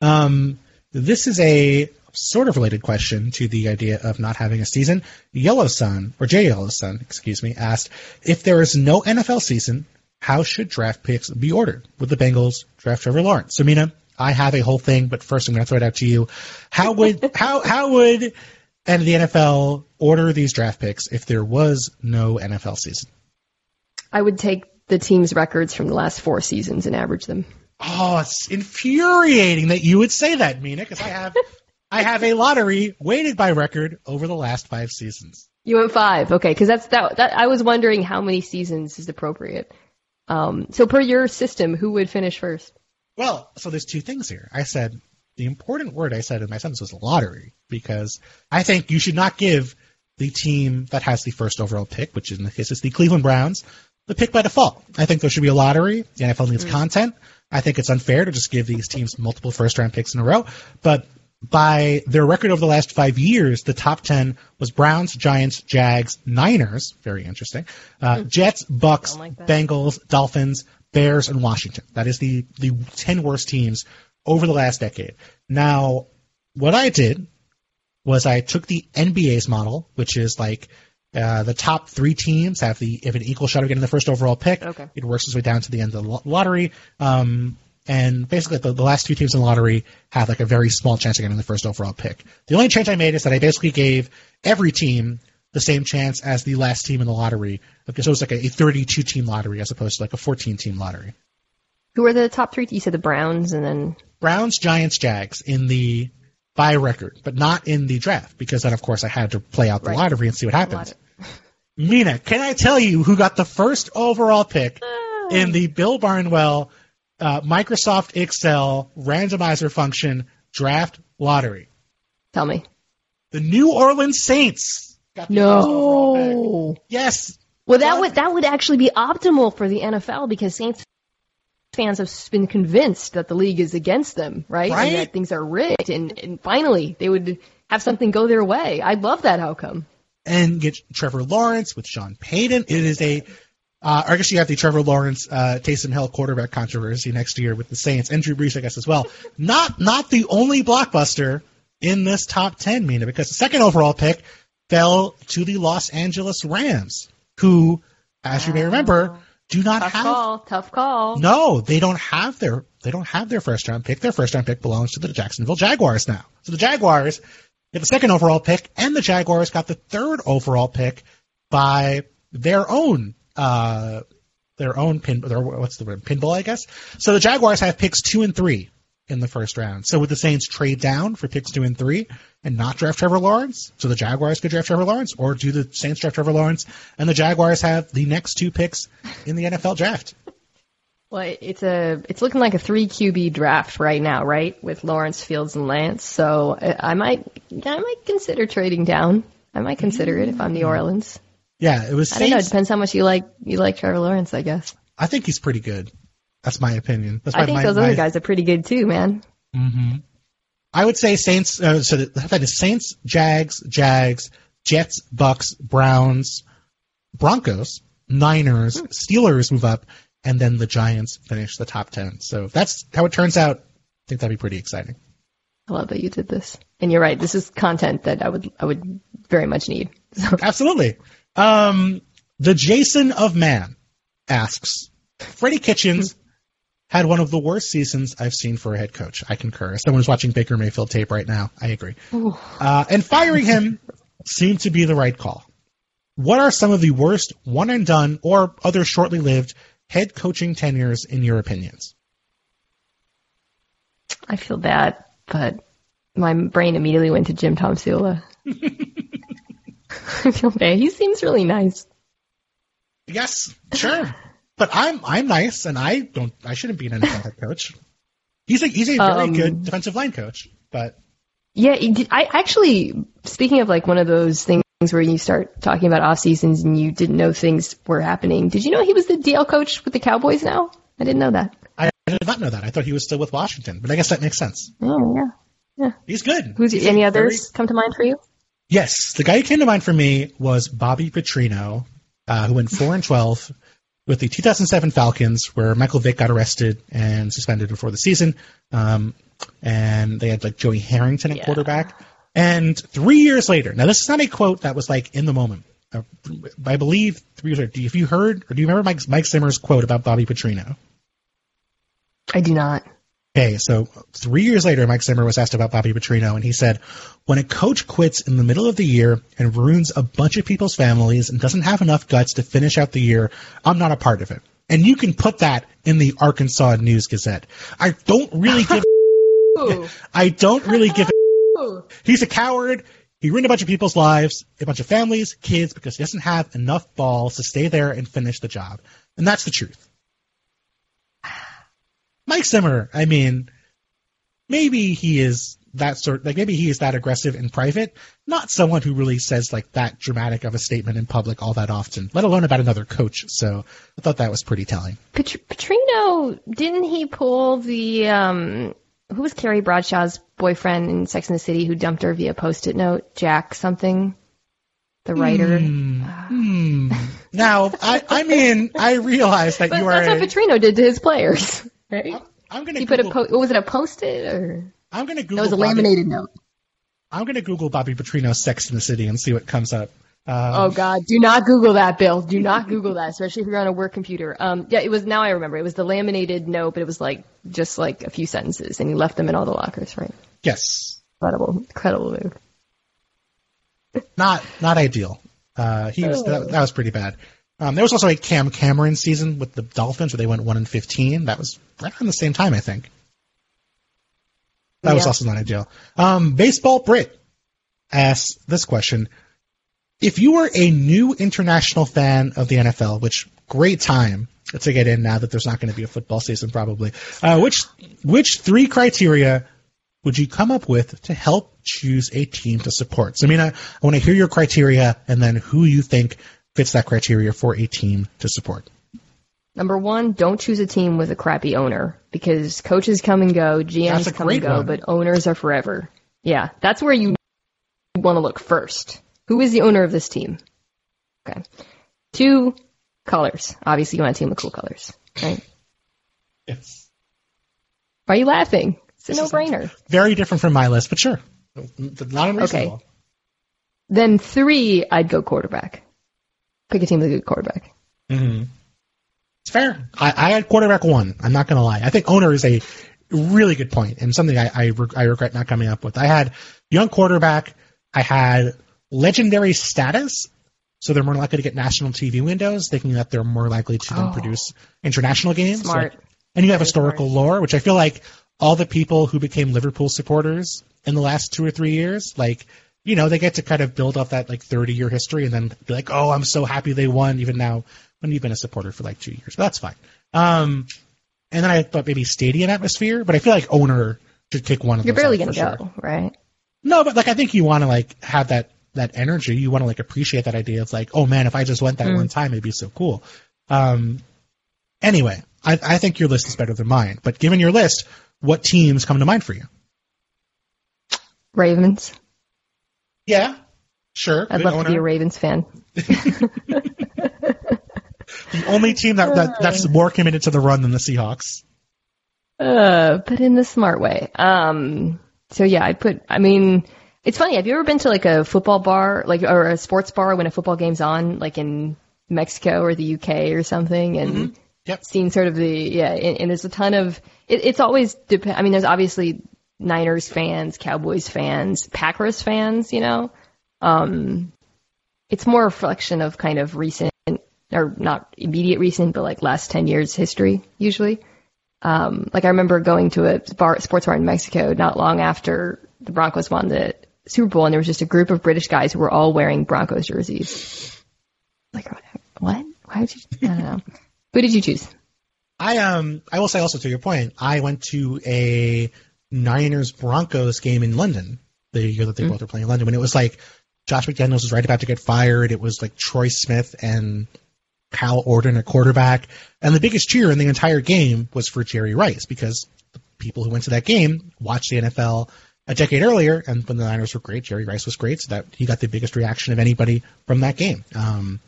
Um, this is a sort of related question to the idea of not having a season. Yellow Sun, or Jay Yellow Sun, excuse me, asked if there is no NFL season, how should draft picks be ordered? Would the Bengals draft Trevor Lawrence? So, Mina, I have a whole thing, but first I'm going to throw it out to you. How would (laughs) how how would and the NFL order these draft picks if there was no NFL season? I would take the team's records from the last four seasons and average them. Oh, it's infuriating that you would say that, Mina, because I have I have a lottery weighted by record over the last five seasons. You went five, okay? Because that's that, that. I was wondering how many seasons is appropriate. Um, so per your system, who would finish first? Well, so there's two things here. I said the important word I said in my sentence was lottery because I think you should not give the team that has the first overall pick, which in the case is the Cleveland Browns, the pick by default. I think there should be a lottery. The NFL needs mm. content. I think it's unfair to just give these teams multiple first round picks in a row. But by their record over the last five years, the top 10 was Browns, Giants, Jags, Niners, very interesting, uh, hmm. Jets, Bucs, like Bengals, Dolphins, Bears, and Washington. That is the, the 10 worst teams over the last decade. Now, what I did was I took the NBA's model, which is like uh, the top three teams have the have an equal shot of getting the first overall pick. Okay. It works its way down to the end of the lottery. Um, and basically the, the, last two teams in the lottery have like a very small chance of getting the first overall pick. The only change I made is that I basically gave every team the same chance as the last team in the lottery. So it was like a, a 32 team lottery as opposed to like a 14 team lottery. Who are the top three? You said the Browns and then Browns, Giants, Jags in the by record, but not in the draft because then of course I had to play out the right. lottery and see what happens. (laughs) Mina, can I tell you who got the first overall pick in the Bill Barnwell uh, Microsoft Excel randomizer function draft lottery. Tell me. The New Orleans Saints. no. Yes. Well, that would that would actually be optimal for the NFL because Saints fans have been convinced that the league is against them, right? right? And that things are rigged, and, and finally they would have something go their way. I love that outcome. And get Trevor Lawrence with Sean Payton. It is a uh, I guess you have the Trevor Lawrence, uh, Taysom Hill quarterback controversy next year with the Saints and Drew Brees, I guess, as well. not not the only blockbuster in this top ten, Mina, because the second overall pick fell to the Los Angeles Rams, who, as you may remember, do not tough have call, tough call. No, they don't have their they don't have their first round pick. Their first round pick belongs to the Jacksonville Jaguars now. So the Jaguars get the second overall pick, and the Jaguars got the third overall pick by their own uh, their own pin, their, what's the word, pinball, I guess. So the Jaguars have picks two and three in the first round. So would the Saints trade down for picks two and three and not draft Trevor Lawrence? So the Jaguars could draft Trevor Lawrence, or do the Saints draft Trevor Lawrence and the Jaguars have the next two picks in the NFL draft? Well, it's a it's looking like a three QB draft right now, right? With Lawrence, Fields, and Lance. So uh, I might I might consider trading down. I might consider it if I'm New Orleans. Yeah, it was. I don't know. It depends how much you like you like Trevor Lawrence, I guess. I think he's pretty good. That's my opinion. That's I think my, those my, other guys are pretty good too, man. Mm-hmm. I would say Saints. Uh, so that is Saints, Jags, Jags, Jets, Bucs, Browns, Broncos, Niners, hmm. Steelers move up, and then the Giants finish the top ten. So if that's how it turns out, I think that'd be pretty exciting. I love that you did this, and you're right. This is content that I would I would very much need. So. (laughs) Absolutely. Um, the Jason of Man asks, Freddie Kitchens had one of the worst seasons I've seen for a head coach. I concur. Someone's watching Baker Mayfield tape right now, I agree. Uh, and firing him seemed to be the right call. What are some of the worst one and done or other shortly lived head coaching tenures in your opinions? I feel bad, but my brain immediately went to Jim Tomsula. (laughs) (laughs) I feel bad. He seems really nice. Yes, sure. But I'm I'm nice, and I don't I shouldn't be an NFL (laughs) head coach. He's a he's a very um, good defensive line coach, but yeah, I actually speaking of like one of those things where you start talking about off seasons and you didn't know things were happening. Did you know he was the DL coach with the Cowboys now? I didn't know that. I did not know that. I thought he was still with Washington, but I guess that makes sense. Oh yeah, yeah. He's good. Who's He's any others very- come to mind for you? Yes, the guy who came to mind for me was Bobby Petrino, uh, who went four and twelve with the 2007 Falcons, where Michael Vick got arrested and suspended before the season, um, and they had like Joey Harrington at Yeah. quarterback. And three years later, now this is not a quote that was like in the moment. Uh, I believe three years later. Have you heard or do you remember Mike, Mike Zimmer's quote about Bobby Petrino? I do not. Okay, so three years later, Mike Zimmer was asked about Bobby Petrino, and he said, "When a coach quits in the middle of the year and ruins a bunch of people's families and doesn't have enough guts to finish out the year, I'm not a part of it." And you can put that in the Arkansas News Gazette. I don't really give. (laughs) I don't really give. (laughs) He's a coward. He ruined a bunch of people's lives, a bunch of families, kids, because he doesn't have enough balls to stay there and finish the job. And that's the truth. Mike Zimmer, I mean, maybe he is that sort, like maybe he is that aggressive in private, not someone who really says like that dramatic of a statement in public all that often, let alone about another coach. So I thought that was pretty telling. Petr- Petrino, didn't he pull the um who was Carrie Bradshaw's boyfriend in Sex and the City who dumped her via post-it note? Jack something, the writer. Hmm. Now, I, I mean, I realize that But you are. that's what a- Petrino did to his players, right? I'm gonna He put a po- was it a post-it or I'm gonna Google that was a Bobby- laminated note? I'm gonna Google Bobby Petrino's Sex in the City and see what comes up. Um, Oh God, do not Google that, Bill. Do not Google that, especially if you're on a work computer. Um, yeah, it was. Now I remember. It was the laminated note, but it was like just like a few sentences, and he left them in all the lockers. Right? Yes, Incredible, incredible move. not not ideal. Uh, he was that, that was pretty bad. Um, there was also a Cam Cameron season with the Dolphins where they went one and fifteen. That was right around the same time, I think. That was also not ideal. Um, Baseball Brit asks this question: If you were a new international fan of the NFL, which great time to get in now that there's not going to be a football season, probably. Uh, which which three criteria would you come up with to help choose a team to support? So, I mean, I, I want to hear your criteria and then who you think fits that criteria for a team to support. Number one, don't choose a team with a crappy owner because coaches come and go, GMs come and go, one. but owners are forever. Yeah, that's where you want to look first. Who is the owner of this team? Okay. Two, colors. Obviously, you want a team with cool colors, right? It's Why are you laughing? It's a This no-brainer. very different from my list, but sure. Not unreasonable. Okay. Then three, I'd go quarterback. Pick a team with a good quarterback. hmm It's fair. I, I had quarterback one. I'm not going to lie. I think owner is a really good point and something I, I, re- I regret not coming up with. I had young quarterback. I had legendary status. So they're more likely to get national TV windows, thinking that they're more likely to then Oh. produce international games. Smart. Like- and you have historical lore, which I feel like all the people who became Liverpool supporters in the last two or three years, like, you know, they get to kind of build up that like 30 year history and then be like, oh, I'm so happy they won, even now when you've been a supporter for like two years. But that's fine. Um, and then I thought maybe stadium atmosphere, but I feel like owner should take one of those. You're barely gonna for go, sure. right? No, but like I think you want to like have that that energy. You want to like appreciate that idea of like, oh man, if I just went that Mm. one time, it'd be so cool. Um, anyway, I, I think your list is better than mine. But given your list, what teams come to mind for you? Ravens. Yeah, sure. I'd love owner. to be a Ravens fan. (laughs) the only team that, that that's more committed to the run than the Seahawks. Uh, but in the smart way. Um, so yeah, I'd put, I mean, it's funny. Have you ever been to like a football bar, like, or a sports bar when a football game's on, like in Mexico or the UK or something and Yep. seen sort of the, yeah, and, and there's a ton of, it, it's always depend, I mean, there's obviously Niners fans, Cowboys fans, Packers fans, you know, um, it's more a reflection of kind of recent, or not immediate recent, but like last 10 years history, usually. Um, like I remember going to a bar, sports bar in Mexico not long after the Broncos won the Super Bowl, and there was just a group of British guys who were all wearing Broncos jerseys. Like, what? Why would you? I don't know. Who did you choose? I um I will say also to your point, I went to a Niners Broncos game in London the year that they both were playing in London when it was like Josh McDaniels was right about to get fired. It was like Troy Smith and Kyle Orton at quarterback. And the biggest cheer in the entire game was for Jerry Rice because the people who went to that game watched the NFL a decade earlier, and when the Niners were great, Jerry Rice was great, so that he got the biggest reaction of anybody from that game. Um,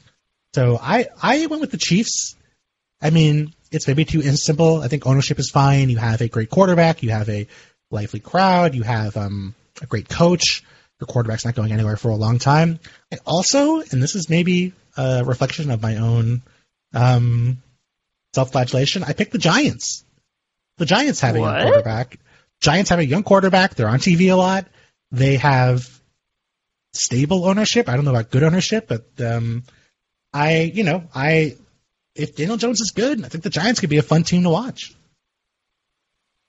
so I I went with the Chiefs. I mean, it's maybe too simple. I think ownership is fine. You have a great quarterback. You have a lively crowd. You have um, a great coach. Your quarterback's not going anywhere for a long time. I also, and this is maybe a reflection of my own um, self-flagellation, I picked the Giants. The Giants have a young quarterback. Giants have a young quarterback. They're on TV a lot. They have stable ownership. I don't know about good ownership, but um, I, you know, I if Daniel Jones is good, I think the Giants could be a fun team to watch.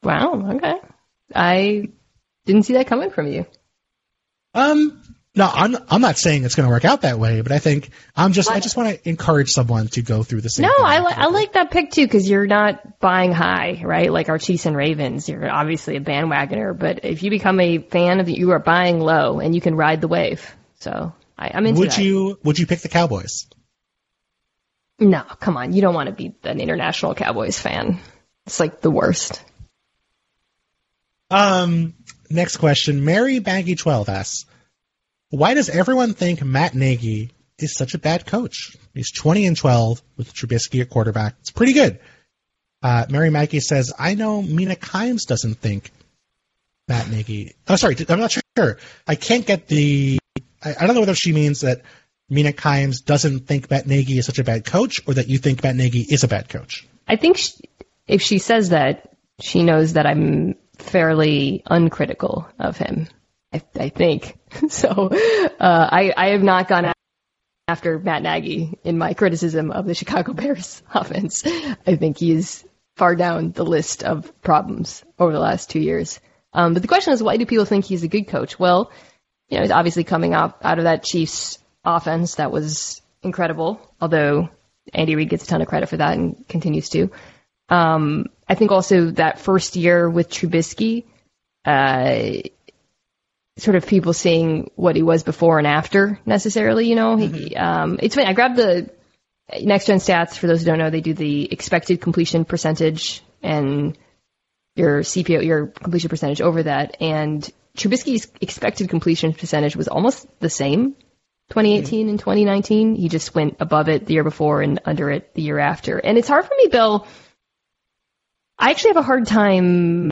Wow. Okay. I didn't see that coming from you. Um, no, I'm I'm not saying it's going to work out that way, but I think I'm just I just want to encourage someone to go through the same. No. I, li- I like that pick too because you're not buying high, right? Like our Chiefs and Ravens, you're obviously a bandwagoner, but if you become a fan of the, you are buying low and you can ride the wave. So I, I'm into Would that. you would you pick the Cowboys? No, come on, you don't want to be an international Cowboys fan. It's like the worst. Um, next question. Mary Baggy twelve asks, why does everyone think Matt Nagy is such a bad coach? He's twenty and twelve with Trubisky at quarterback. It's pretty good. Uh, Mary Maggie says, I know Mina Kimes doesn't think Matt Nagy. Oh, sorry, I'm not sure. I can't get the. I, don't know whether she means that Mina Kimes doesn't think Matt Nagy is such a bad coach, or that you think Matt Nagy is a bad coach. I think sh if she says that, she knows that I'm fairly uncritical of him. I, I think (laughs) so. Uh, I I have not gone after Matt Nagy in my criticism of the Chicago Bears (laughs) offense. I think he is far down the list of problems over the last two years. Um, but the question is, why do people think he's a good coach? Well, you know, he's obviously coming out out of that Chiefs offense that was incredible. Although Andy Reid gets a ton of credit for that and continues to. Um, I think also that first year with Trubisky, uh, sort of people seeing what he was before and after necessarily, you know, he, um, it's funny. I grabbed the next gen stats for those who don't know. They do the expected completion percentage and your CPO, your completion percentage over that. And Trubisky's expected completion percentage was almost the same 2018 and 2019. He just went above it the year before and under it the year after. And it's hard for me, Bill. I actually have a hard time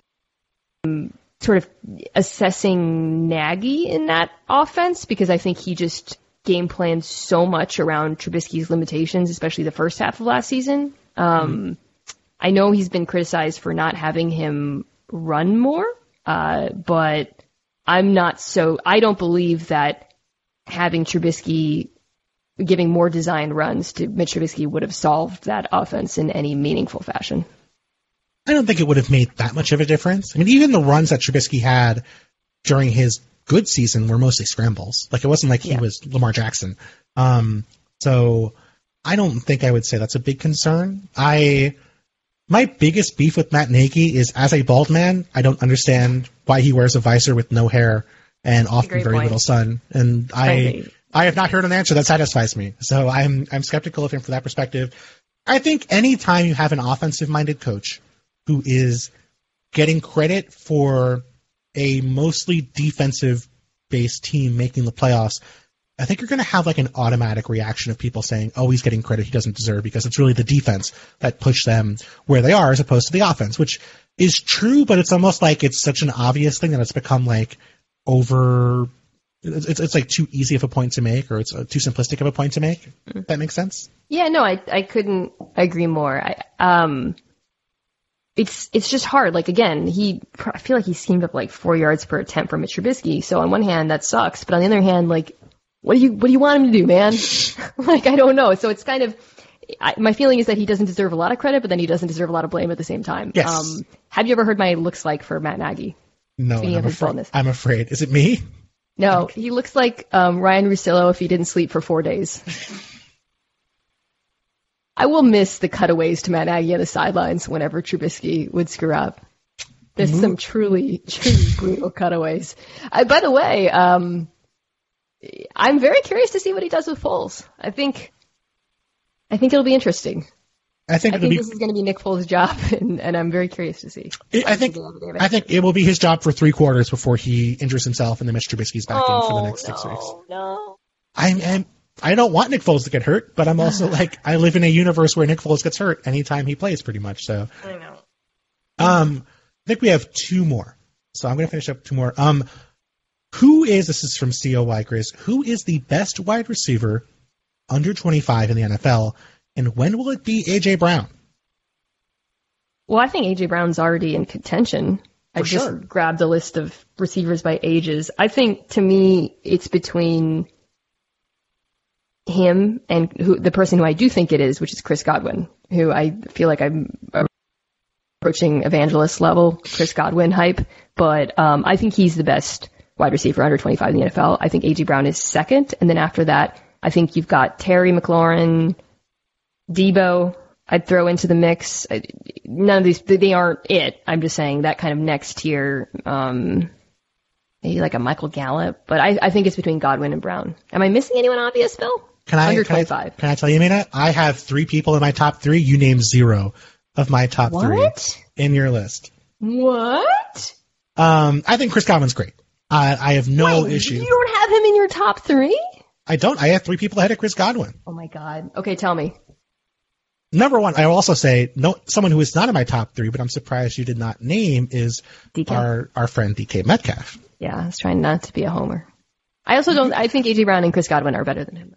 sort of assessing Nagy in that offense because I think he just game planned so much around Trubisky's limitations, especially the first half of last season. Um, I know he's been criticized for not having him run more, uh, but I'm not so. I don't believe that having Trubisky giving more design runs to Mitch Trubisky would have solved that offense in any meaningful fashion. I don't think it would have made that much of a difference. I mean, even the runs that Trubisky had during his good season were mostly scrambles. Like it wasn't like he Yeah. was Lamar Jackson. Um, so I don't think I would say that's a big concern. I my biggest beef with Matt Nagy is as a bald man, I don't understand why he wears a visor with no hair and often very point. little sun. And I I have not heard an answer that satisfies me. So I'm I'm skeptical of him from that perspective. I think anytime you have an offensive minded coach who is getting credit for a mostly defensive based team making the playoffs, I think you're going to have like an automatic reaction of people saying, "Oh, he's getting credit he doesn't deserve," because it's really the defense that pushed them where they are, as opposed to the offense, which is true, but it's almost like it's such an obvious thing that it's become like over. It's, it's, like too easy of a point to make, or it's uh, too simplistic of a point to make. If that makes sense. Yeah, no, I I couldn't agree more. I um it's it's just hard. Like again, he I feel like he schemed up like four yards per attempt for Mitch Trubisky. So on one hand that sucks, but on the other hand, like what do you what do you want him to do, man? (laughs) like I don't know. So it's kind of I, my feeling is that he doesn't deserve a lot of credit, but then he doesn't deserve a lot of blame at the same time. Yes. Um, have you ever heard my looks like for Matt Nagy? No, I'm afraid. I'm afraid. Is it me? No, he looks like um, Ryan Russillo if he didn't sleep for four days. (laughs) I will miss the cutaways to Matt Nagy on the sidelines whenever Trubisky would screw up. There's some truly, truly brutal cutaways. Uh, by the way, um, I'm very curious to see what he does with Foles. I think, I think it'll be interesting. I think I think be. this is going to be Nick Foles' job, (laughs) and, and I'm very curious to see. I think. I think it will be his job for three quarters before he injures himself and then Mitch Trubisky's back in for the next six Oh, no, weeks. No. I'm, I'm I don't want Nick Foles to get hurt, but I'm also (laughs) like I live in a universe where Nick Foles gets hurt anytime he plays, pretty much. So, I know. um, I think we have two more. So I'm gonna finish up two more. Um, who is this is from COY Grizz? Who is the best wide receiver under 25 in the NFL, and when will it be AJ Brown? Well, I think AJ Brown's already in contention. I just sure. grabbed a list of receivers by ages. I think to me it's between him and who the person who I do think it is, which is Chris Godwin, who I feel like I'm approaching evangelist level Chris Godwin hype, but um, I think he's the best wide receiver under 25 in the NFL. I think AJ Brown is second, and then after that, I think you've got Terry McLaurin, Deebo. I'd throw into the mix. None of these, they aren't it. I'm just saying that kind of next tier, um, maybe like a Michael Gallup, but I, I think it's between Godwin and Brown. Am I missing anyone obvious, Bill? Can I Under can I- Can I, tell you, Mina? I have three people in my top three. You name zero of my top three in your list. What? Um, I think Chris Godwin's great. I, I have no Wait, issue. You don't have him in your top three? I don't. I have three people ahead of Chris Godwin. Oh my god. Okay, tell me. Number one, I will also say no someone who is not in my top three, but I'm surprised you did not name is DK. our our friend DK Metcalf. Yeah, I was trying not to be a homer. I also don't. I think AJ Brown and Chris Godwin are better than him.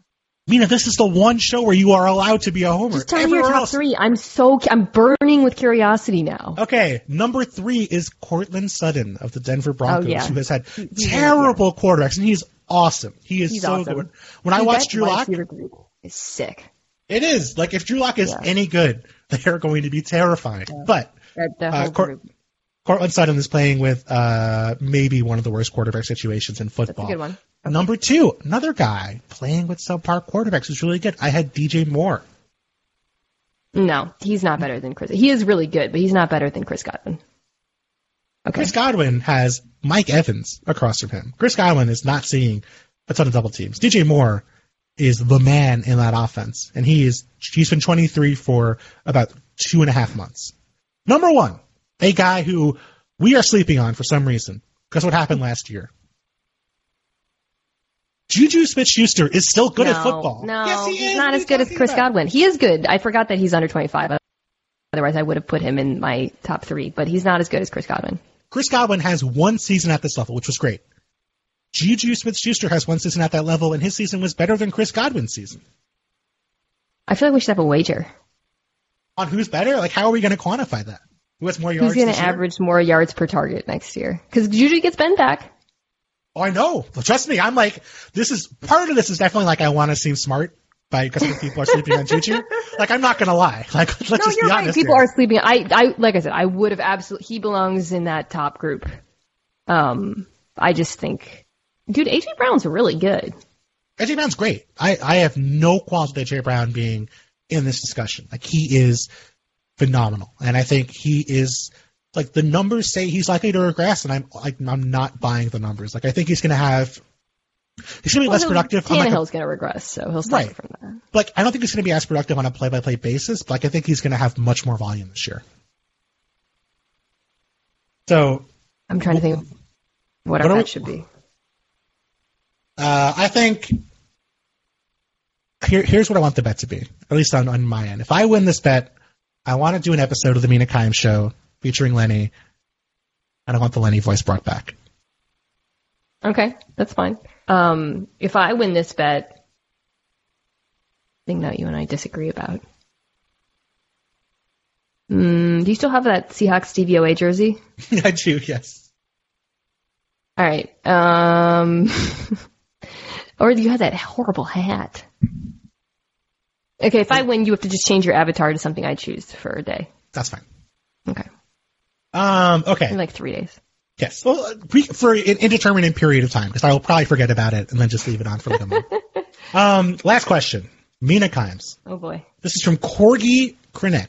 Mina, this is the one show where you are allowed to be a homer. Just tell me your Everywhere top else- three. I'm so. I'm burning with curiosity now. Okay, number three is Courtland Sutton of the Denver Broncos, Oh, yeah. who has had terrible quarterbacks, and he's awesome. He is He's so awesome. good. When I Dude, watch Drew Lock, is sick. it is like if Drew Lock is Yeah. any good, (laughs) they are going to be terrifying. But That, that Uh, Cor- group. Courtland Sutton is playing with uh, maybe one of the worst quarterback situations in That's football. a good one. Number two, another guy playing with subpar quarterbacks who's really good. I had DJ Moore. No, he's not better than Chris. He is really good, but he's not better than Chris Godwin. Okay. Chris Godwin has Mike Evans across from him. Chris Godwin is not seeing a ton of double teams. DJ Moore is the man in that offense, and he is he's been 23 for about two and a half months. Number one, a guy who we are sleeping on for some reason because what happened last year. Juju Smith-Schuster is still good no, at football. No, yes, he he's not as good as Chris about? Godwin. He is good. I forgot that he's under 25. Otherwise, I would have put him in my top three. But he's not as good as Chris Godwin. Chris Godwin has one season at this level, which was great. Juju Smith-Schuster has one season at that level, and his season was better than Chris Godwin's season. I feel like we should have a wager. On who's better? Like, how are we going to quantify that? Who has more yards? Who's going to average more yards per target next year? Because Juju gets Ben back. Oh, I know. Trust me. I'm like, this is part of this is definitely like I want to seem smart by because people are sleeping on Juju. (laughs) Like, I'm not going to lie. (laughs) Like, let's no, just you're be right. honest. People here. are sleeping. I, I, like I said, I would have absolutely. He belongs in that top group. Um, I just think, dude, AJ Brown's really good. AJ Brown's great. I, I have no qualms with AJ Brown being in this discussion. Like he is phenomenal, and I think he is like the numbers say he's likely to regress, and I'm like I'm not buying the numbers. Like I think he's going to have he's going to be less productive. on, like, going to regress, so he'll start Right. from there. like I don't think he's going to be as productive on a play-by-play basis, but like I think he's going to have much more volume this year. So I'm trying to think of what What we- should be. Uh, I think here, here's what I want the bet to be, at least on, on my end. If I win this bet, I want to do an episode of the Mina Kimes show featuring Lenny, and I want the Lenny voice brought back. Okay, that's fine. Um, if I win this bet, thing that you and I disagree about. Mm, do you still have that Seahawks DVOA jersey? (laughs) I do, yes. All right. Um, (laughs) or do you have that horrible hat? Okay, if I win, you have to just change your avatar to something I choose for a day. That's fine. Okay, Um, okay. in like three days. Yes. Well, uh, for an indeterminate period of time, because I will probably forget about it and then just leave it on for like a month. (laughs) um, last question. Mina Kimes. Oh boy. This is from Corgi Krinek.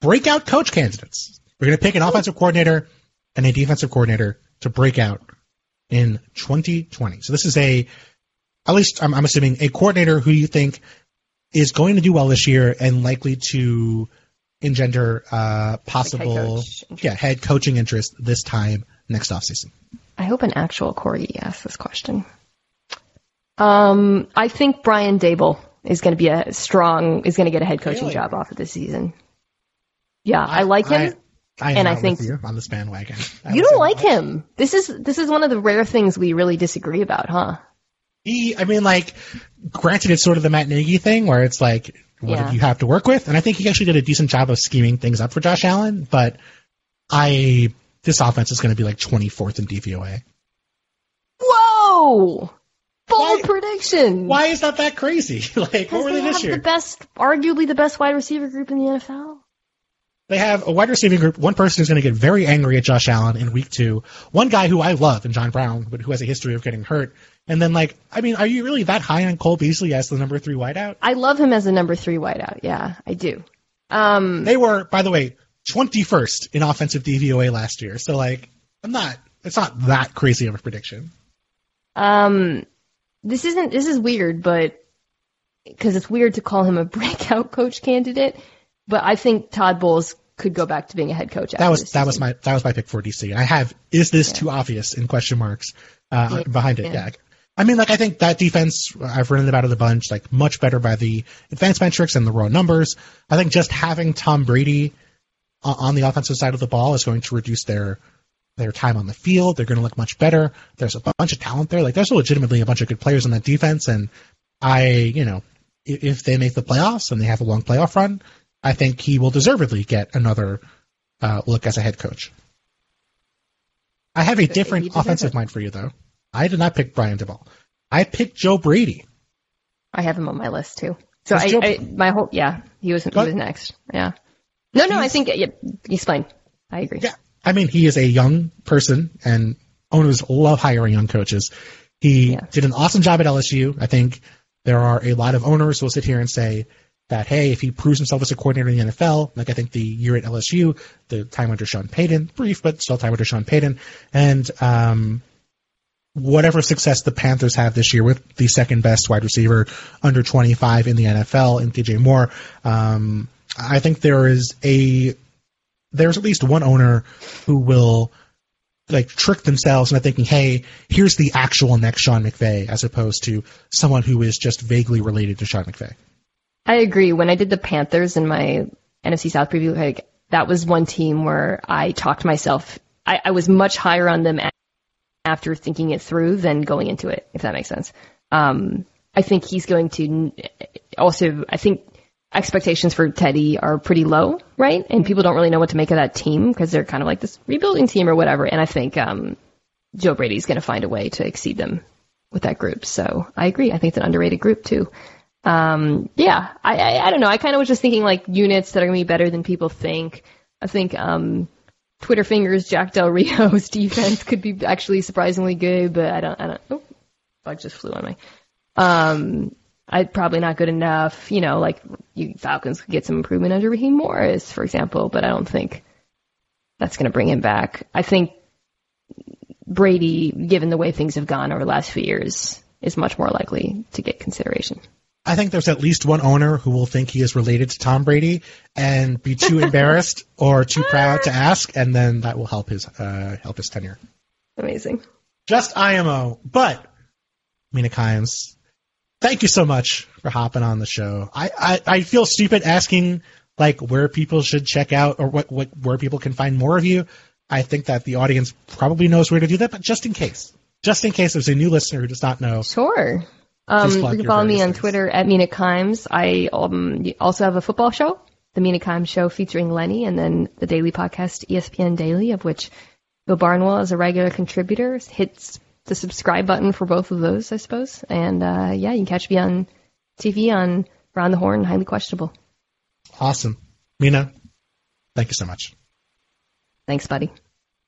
Breakout coach candidates. We're going to pick an offensive coordinator and a defensive coordinator to break out in 2020. So this is a, at least I'm, I'm assuming, a coordinator who you think is going to do well this year and likely to engender uh, possible coach yeah head coaching interest this time next offseason. I hope an actual Corey asks this question. Um, I think Brian Daboll is going to be a strong, is going to get a head coaching Really? job off of this season. Yeah, I, like him. I, I am and I think- with you on this bandwagon. I you don't say- like him. This is this is one of the rare things we really disagree about, huh? He, I mean, like, granted, it's sort of the Matt Nagy thing where it's like, what Yeah. do you have to work with? And I think he actually did a decent job of scheming things up for Josh Allen, but I, this offense is going to be like 24th in DVOA. Whoa! Bold Why- prediction. Why is that that crazy? (laughs) like, what were they they this have year? the best, arguably the best wide receiver group in the NFL. They have a wide receiving group. One person is going to get very angry at Josh Allen in week two. One guy who I love, and John Brown, but who has a history of getting hurt. And then, like, I mean, are you really that high on Cole Beasley as the number three wideout? I love him as the number three wideout. Yeah, I do. Um, They were, by the way, 21st in offensive DVOA last year. So, like, I'm not, it's not that crazy of a prediction. Um, this isn't. This is weird, but because it's weird to call him a (laughs) breakout coach candidate. But I think Todd Bowles could go back to being a head coach. That was, that was my, that was my pick for DC. And I have, is this too obvious in question marks, uh, Yeah. behind it? Yeah. Yeah. I mean, like, I think that defense, I've written about it a bunch, like, much better by the advanced metrics and the raw numbers. I think just having Tom Brady on the offensive side of the ball is going to reduce their, their time on the field. They're going to look much better. There's a bunch of talent there. Like, there's legitimately a bunch of good players on that defense. And I, you know, if, if they make the playoffs and they have a long playoff run, I think he will deservedly get another uh, look as a head coach. I have a different offensive mind for you, though. I did not pick Brian Daboll. I picked Joe Brady. I have him on my list too. So I, jump- I, my whole, yeah, he was, he was next. Yeah. No, no, I think, yeah, fine. I agree. Yeah, I mean, he is a young person, and owners love hiring young coaches. He Yeah. did an awesome job at LSU. I think there are a lot of owners who will sit here and say that, hey, if he proves himself as a coordinator in the NFL, like I think the year at LSU, the time under Sean Payton, brief, but still time under Sean Payton, and um, whatever success the Panthers have this year with the second best wide receiver under 25 in the NFL in DJ Moore, um, I think there is a there's at least one owner who will like trick themselves into thinking, hey, here's the actual next Sean McVay, as opposed to someone who is just vaguely related to Sean McVay. I agree. When I did the Panthers in my NFC South preview, like that was one team where I talked myself. I, I was much higher on them after thinking it through than going into it, if that makes sense. Um, I think he's going to also. I think expectations for Teddy are pretty low, right? And people don't really know what to make of that team because they're kind of like this rebuilding team or whatever. And I think um, Joe Brady's going to find a way to exceed them with that group. So I agree. I think it's an underrated group too. Um, yeah, I, I, I don't know. I kind of was just thinking like units that are to be better than people think. I think, um, Twitter fingers, Jack Del Rio's (laughs) defense could be actually surprisingly good, but I don't, I don't, oh, bug just flew on me. Um, I probably not good enough. You know, like you Falcons could get some improvement under Raheem Morris, for example, but I don't think that's going to bring him back. I think Brady, given the way things have gone over the last few years, is much more likely to get consideration. I think there's at least one owner who will think he is related to Tom Brady and be too (laughs) embarrassed or too proud to ask, and then that will help his uh, help his tenure. Amazing. Just IMO, but Mina Kimes, thank you so much for hopping on the show. I, I, I feel stupid asking like where people should check out or what, what where people can find more of you. I think that the audience probably knows where to do that, but just in case, just in case there's a new listener who does not know, Sure. Um, you can follow me on things. Twitter at Mina Kimes. I um, also have a football show, the Mina Kimes Show, featuring Lenny, and then the daily podcast, ESPN Daily, of which Bill Barnwell is a regular contributor. Hits the subscribe button for both of those, I suppose. And uh, yeah, you can catch me on TV on Round the Horn, highly questionable. awesome. Mina, thank you so much. Thanks, buddy.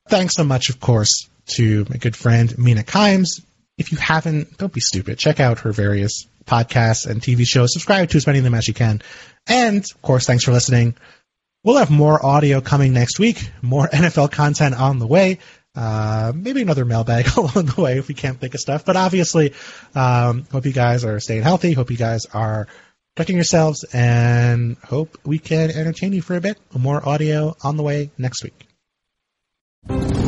Thanks so much, of course, to my good friend Mina Kimes. If you haven't, don't be stupid. Check out her various podcasts and TV shows. Subscribe to as many of them as you can. And, of course, thanks for listening. We'll have more audio coming next week, more (laughs) NFL content on the way. Uh, maybe another mailbag (laughs) along the way if we can't think of stuff. But obviously, um, hope you guys are staying healthy. Hope you guys are protecting yourselves and hope we can entertain you for a bit. More audio on the way next week.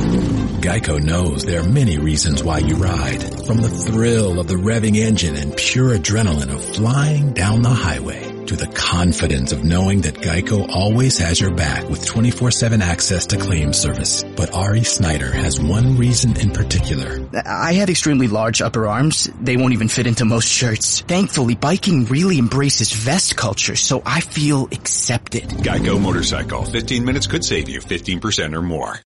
Geico knows there are many reasons why you ride. From the thrill of the revving engine and pure adrenaline of flying down the highway to the confidence of knowing that Geico always has your back with 24-7 access to claim service. But Ari Snyder has one reason in particular. I had extremely large upper arms. They won't even fit into most shirts. Thankfully, biking really embraces vest culture, so I feel accepted. Geico Motorcycle. 15 minutes could save you 15% or more.